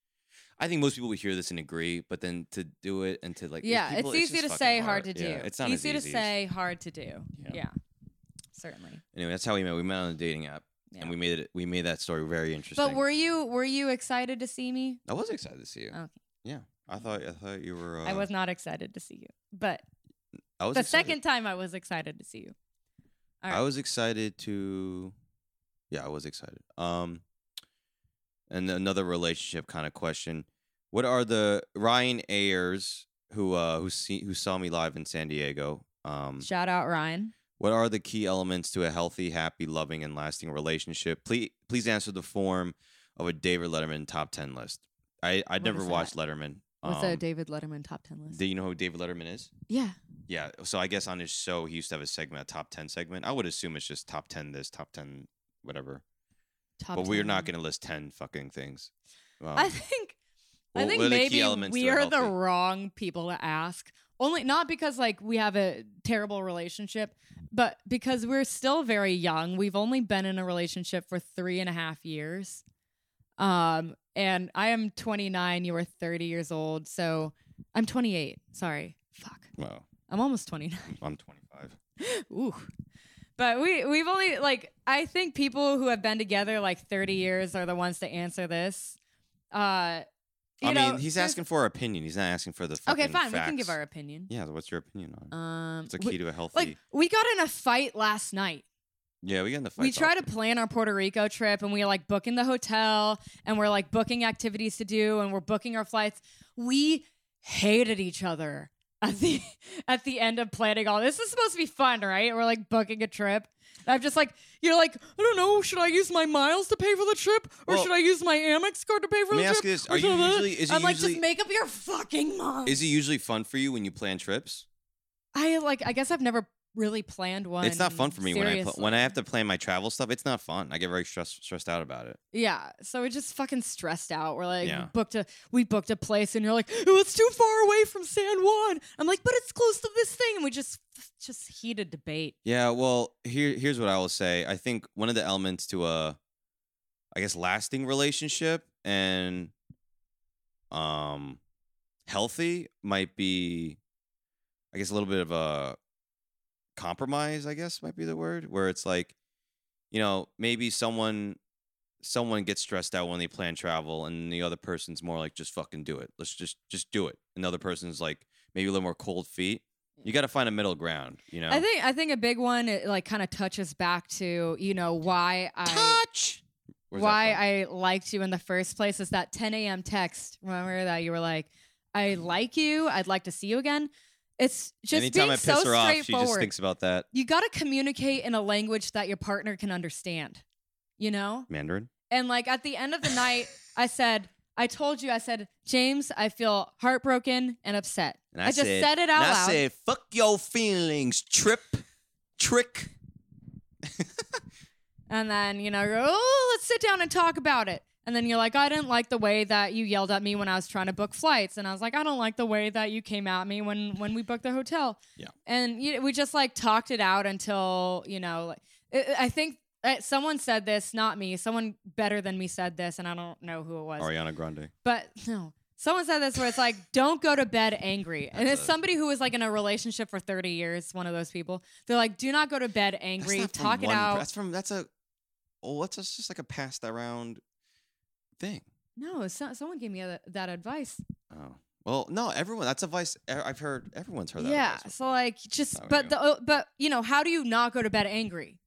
i think most people would hear this and agree but then to do it and to like yeah, people- it's easy just to fucking say, hard to do. Yeah, it's not easy, as to easy as- say, hard to do. Yeah. Yeah, certainly. anyway that's how we met we met on a dating app Yeah. and we made it we made that story very interesting But were you were you excited to see me? i was excited to see you Okay. yeah i thought i thought you were uh, I was not excited to see you, but i was the excited. second time I was excited to see you. All i was excited to yeah i was excited um and another relationship kind of question what are the ryan ayers who uh who see who saw me live in san diego um Shout out Ryan. What are the key elements to a healthy, happy, loving, and lasting relationship? Please, please answer the form of a David Letterman top ten list. I I never watched that? Letterman. What's Um, a David Letterman top ten list? Do you know who David Letterman is? yeah, Yeah. So I guess on his show he used to have a segment, a top ten segment. I would assume it's just top ten this, top ten whatever. top. but we're not going to list ten fucking things. Um, I think I think what are the key maybe we are the wrong people to ask. Only not because like we have a terrible relationship, but because we're still very young. We've only been in a relationship for three and a half years. Um, and I am 29. You are 30 years old, so I'm 28. Sorry, fuck. Well, I'm almost 29. I'm 25. Ooh. But we we've only like I think people who have been together like 30 years are the ones to answer this. Uh you I know, mean, he's asking for our opinion. He's not asking for the fucking Okay, fine. We can give our opinion. Yeah. What's your opinion on? it? Um It's a we- key to a healthy. like we got in a fight last night. Yeah, we got in the fight. we try to plan our Puerto Rico trip and we like booking the hotel and we're like booking activities to do and we're booking our flights. We hated each other at the at the end of planning all this. This is supposed to be fun, right? We're like booking a trip. I'm just like, you're like, I don't know, should I use my miles to pay for the trip? Or Well, should I use my Amex card to pay for Let me the ask you this: Are you usually? Is it usually I'm like, usually? just make up your fucking mind. is it usually fun for you when you plan trips? I like I guess I've never really planned one. it's not fun for me when I pl- when I have to plan my travel stuff. It's not fun. I get very stressed stressed out about it. Yeah, so we're just fucking stressed out. We're like, Yeah. we booked a we booked a place, and you're like, oh, it's too far away from San Juan. I'm like, but it's close to this thing, and we just just heated debate. Yeah. Well, here here's what I will say. I think one of the elements to a, I guess, lasting relationship and, um, healthy might be, I guess, a little bit of a compromise. I guess might be the word where it's like, you know, maybe someone someone gets stressed out when they plan travel, and the other person's more like, just fucking do it. Let's just just do it. Another person's like maybe a little more cold feet. You got to find a middle ground. You know, I think I think a big one it like kind of touches back to you know why I touch. Where's why? I liked you in the first place is that 10 a.m. text. Remember that you were like, "I like you. I'd like to see you again." It's just Anytime being I piss so her off, she just thinks about that you got to communicate in a language that your partner can understand. You know, Mandarin. and like at the end of the night, I said, "I told you." I said, "James, I feel heartbroken and upset." And I, just said, it out and I loud. said, "Fuck your feelings, trip, trick." And then, you know, oh, let's sit down and talk about it. And then you're like, I didn't like the way that you yelled at me when I was trying to book flights. And I was like, I don't like the way that you came at me when when we booked the hotel. Yeah. And you we just like talked it out until, you know, like, I I think uh, someone said this, not me. Someone better than me said this, and I don't know who it was. Ariana Grande. But no. Someone said this where it's like, don't go to bed angry. and it's a- somebody who was like in a relationship for 30 years, one of those people. They're like, do not go to bed angry. That's Talk it per- out. That's from that's a oh, that's just just like a passed around thing. No, so, someone gave me that, that advice. Oh well, no, everyone. That's advice. I've heard. Everyone's heard that. yeah. So like, just Not but you. the uh, but you know, how do you not go to bed angry?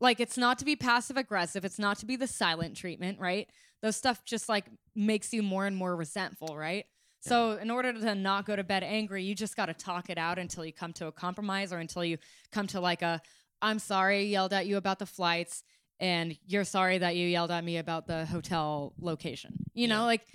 Like, it's not to be passive aggressive. It's not to be the silent treatment, right? Those stuff just like makes you more and more resentful, right? So in order to not go to bed angry, you just got to talk it out until you come to a compromise or until you come to like a I'm sorry, yelled at you about the flights and you're sorry that you yelled at me about the hotel location. You know, Yeah. like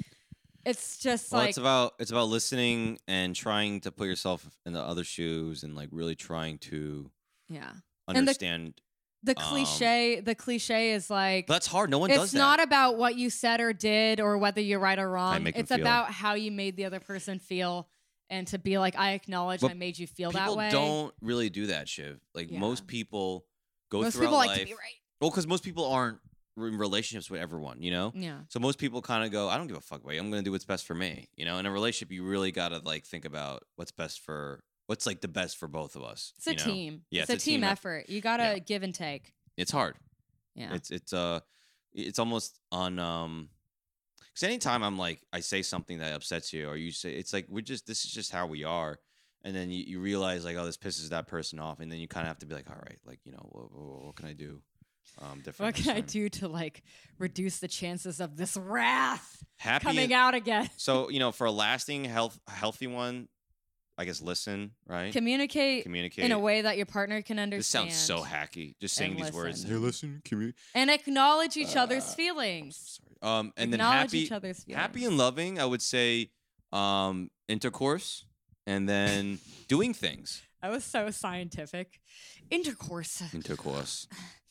it's just well, like it's about it's about listening and trying to put yourself in the other shoes and like really trying to yeah. The- understand. the Um, cliche the cliche is like that's hard. No one does it's not about what you said or did or whether you're right or wrong it's about how you made the other person feel and to be like i acknowledge But i made you feel that way People don't really do that, Shiv. Like Yeah. most people go through. most throughout people like life. to be right Well, because most people aren't in relationships with everyone, you know. yeah So most people kind of go, I don't give a fuck about you. I'm gonna do what's best for me. You know, in a relationship, you really gotta like think about what's best for what's like the best for both of us. it's a know? team Yeah, it's, it's a team team eff- effort you gotta Yeah. give and take It's hard. yeah It's it's uh it's almost on um because anytime I'm like I say something that upsets you or you say it's like we're just this is just how we are. And then you, you realize like oh this pisses that person off and then you kind of have to be like all right like you know what, what, what can I do um different what can i do to like reduce the chances of this wrath happy coming and- out again So you know, for a lasting health healthy one, I guess listen, right? communicate Communicate in a way that your partner can understand. This sounds so hacky. Just saying and these words. listen. Hey, listen, communicate. and acknowledge each other's Uh, feelings Sorry. Um, and then happy, each other's happy and loving. I would say, um, intercourse, and then doing things. That was so scientific. Intercourse Intercourse.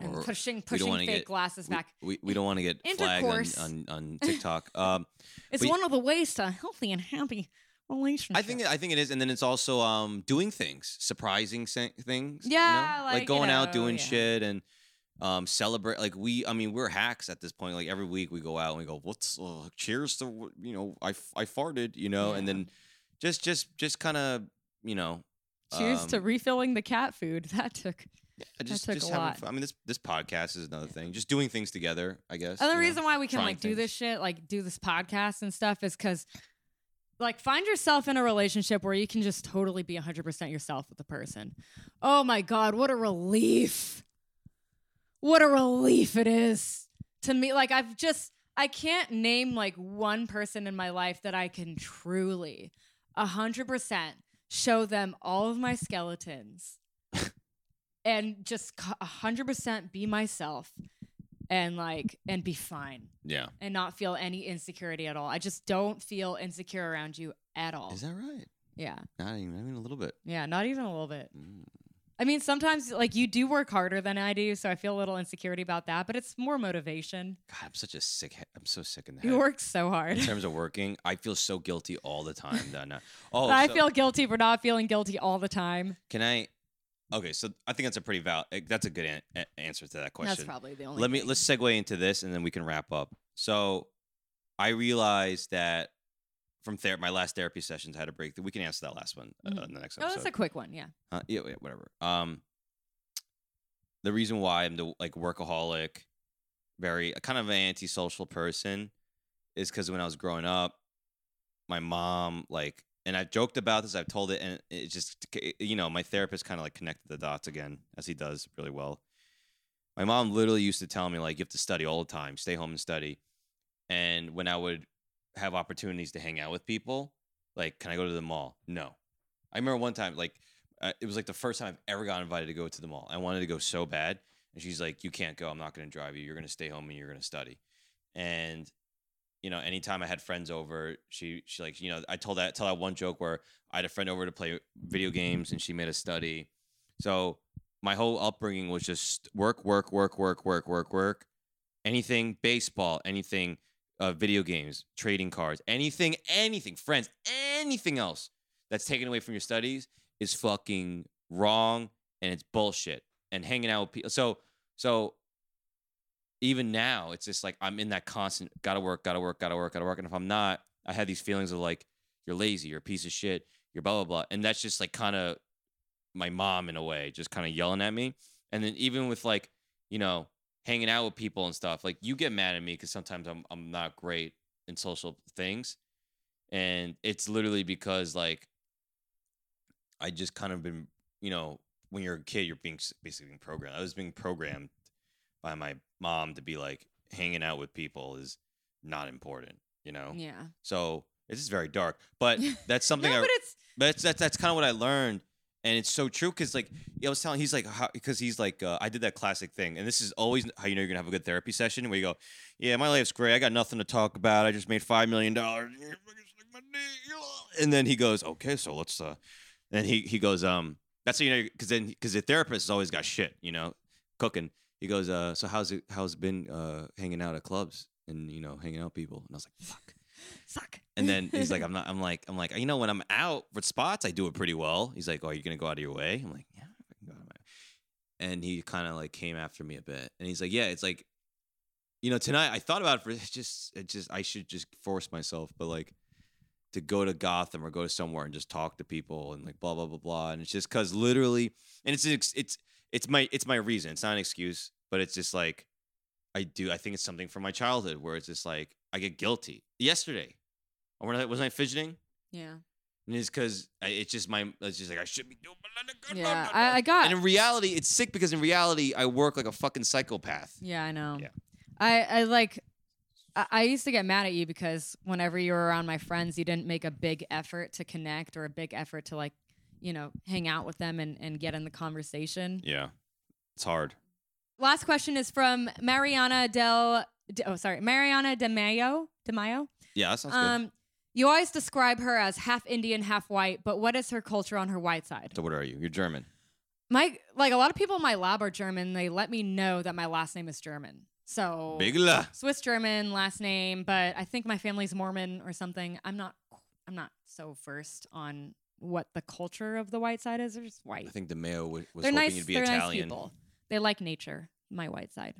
and pushing pushing fake get- glasses We, back. we, we don't want to get flagged on, on, on TikTok. Um, It's one of the ways to a healthy and happy relationship. I think I think it is, and then it's also um doing things, surprising things. you Yeah, know? like, you going out know, doing yeah. shit and um celebrate. Like we, I mean, we're hacks at this point. Like every week we go out and we go, "What's uh, cheers to you know I I farted," you know, and then just just just kind of you know. Cheers to um, refilling the cat food. That took. Just took just a having lot. fun. I mean, this this podcast is another thing. Just doing things together, I guess. And the you know? reason why we can like do this shit, like do this podcast and stuff, is because like find yourself in a relationship where you can just totally be 100% yourself with the person. Oh my god, what a relief. What a relief it is to me like I've just I can't name like one person in my life that I can truly 100% show them all of my skeletons and just c- 100% be myself and like and be fine Yeah, and not feel any insecurity at all. I just don't feel insecure around you at all. is that right? yeah. Not even, not even a little bit. Yeah, not even a little bit. Mm. I mean, sometimes like you do work harder than I do, so I feel a little insecurity about that, but it's more motivation. God, I'm such a sick. He- I'm so sick in the head. You work so hard. in terms of working, I feel so guilty all the time. That now, oh, I so feel guilty for not feeling guilty all the time. Can I? Okay, so I think that's a pretty valid. That's a good an- a- answer to that question. That's probably the only Let me thing. let's segue into this, and then we can wrap up. So, I realized that from ther- my last therapy sessions, I had a break. We can answer that last one uh, Mhm. in the next Oh, episode. that's a quick one. Yeah. Uh, yeah, yeah, whatever. Um, the reason why I'm the like workaholic, very kind of an antisocial person, is because when I was growing up, my mom like, and I've joked about this. I've told it, and it just you know, my therapist kind of like connected the dots again, as he does really well. My mom literally used to tell me like, you have to study all the time, stay home and study. And when I would have opportunities to hang out with people, like, can I go to the mall? No. I remember one time, like, uh, it was like the first time I've ever got invited to go to the mall. I wanted to go so bad, and she's like, "You can't go. I'm not going to drive you. You're going to stay home and you're going to study." And you know, anytime I had friends over, she she like you know, I told that tell that one joke where I had a friend over to play video games, and she made us study. So my whole upbringing was just work, work, work, work, work, work, work. Anything baseball, anything uh, video games, trading cards, anything, anything, friends, anything else that's taken away from your studies is fucking wrong and it's bullshit. And hanging out with people. So, so even now, it's just like I'm in that constant gotta work, gotta work, gotta work, gotta work. And if I'm not, I have these feelings of like, you're lazy, you're a piece of shit, you're blah, blah, blah. And that's just like kind of my mom in a way, just kind of yelling at me. And then even with like, you know, hanging out with people and stuff, like you get mad at me because sometimes I'm I'm not great in social things. And it's literally because like I just kind of been, you know, when you're a kid, you're being basically being programmed. I was being programmed by my mom to be like hanging out with people is not important, you know. Yeah. So this is very dark, but that's something no, I but it's but that's that's, that's kind of what I learned, and it's so true because like I was telling, he's like because he's like uh, I did that classic thing, and this is always how you know you're gonna have a good therapy session where you go, yeah, my life's great, I got nothing to talk about, I just made five million dollars, and then he goes, okay, so let's uh, and he he goes, um, that's how you know because then because the therapist has always got shit, you know, cooking. He goes, uh, so how's it how's it been uh hanging out at clubs and you know hanging out with people, and I was like, fuck. suck. And then he's like, I'm not. I'm like, I'm like, you know, when I'm out for spots, I do it pretty well. He's like, Oh, you're you gonna go out of your way? I'm like, Yeah, I can go out of my. And he kind of like came after me a bit, and he's like, Yeah, it's like, you know, tonight I thought about it for it's just, it just, I should just force myself, but like to go to Gotham or go to somewhere and just talk to people and like blah blah blah blah, and it's just because literally, and it's it's it's my it's my reason. It's not an excuse, but it's just like I do. I think it's something from my childhood where it's just like I get guilty. Yesterday, or when I wasn't I fidgeting, Yeah. and it's because it's just my. It's just like I should be doing. Yeah. I, I got. And in reality, it's sick because in reality, I work like a fucking psychopath. Yeah, I know. Yeah. I, I like I, I used to get mad at you because whenever you were around my friends, you didn't make a big effort to connect or a big effort to like, you know, hang out with them and, and get in the conversation. Yeah, it's hard. Last question is from Mariana Del De- oh sorry, Mariana De Mayo. De Mayo. Yeah, that sounds good. Um you always describe her as half Indian, half white, but what is her culture on her white side? So what are you? You're German. My like a lot of people in my lab are German. They let me know that my last name is German. So Big la. Swiss German last name, but I think my family's Mormon or something. I'm not I'm not so versed on what the culture of the white side is. They're just white. I think the Mayo was, was They're hoping nice. you'd be They're nice people. They like nature. My white side.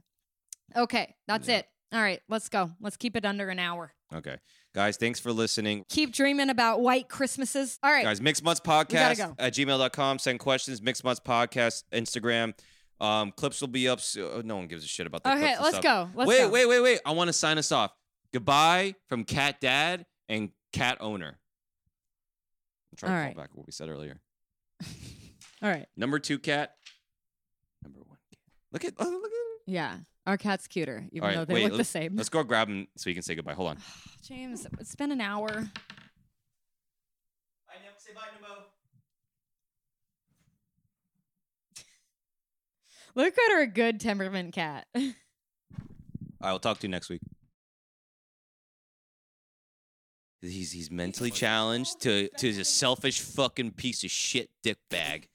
Okay, that's Yeah. it. All right, let's go. Let's keep it under an hour. Okay, guys, thanks for listening. Keep dreaming about white Christmases. All right. Guys, Mixed Mutts Podcast go. at gmail.com. Send questions. Mixed Mutts Podcast, Instagram. Um, clips will be up. So, no one gives a shit about the okay, let's stuff. go. Let's wait, go. wait, wait, wait. I want to sign us off. Goodbye from Cat Dad and Cat Owner. I'm trying All to right. call back what we said earlier. All right. Number two cat. Number one cat. Look at, oh, look at Yeah. Our cat's cuter, even All right, though they wait, look the let's- same. Let's go grab him so you can say goodbye. Hold on. James, it's been an hour. Bye, Say bye, Nemo. Look at our good temperament cat. All right, we'll talk to you next week. He's he's mentally challenged to to a selfish fucking piece of shit dick bag.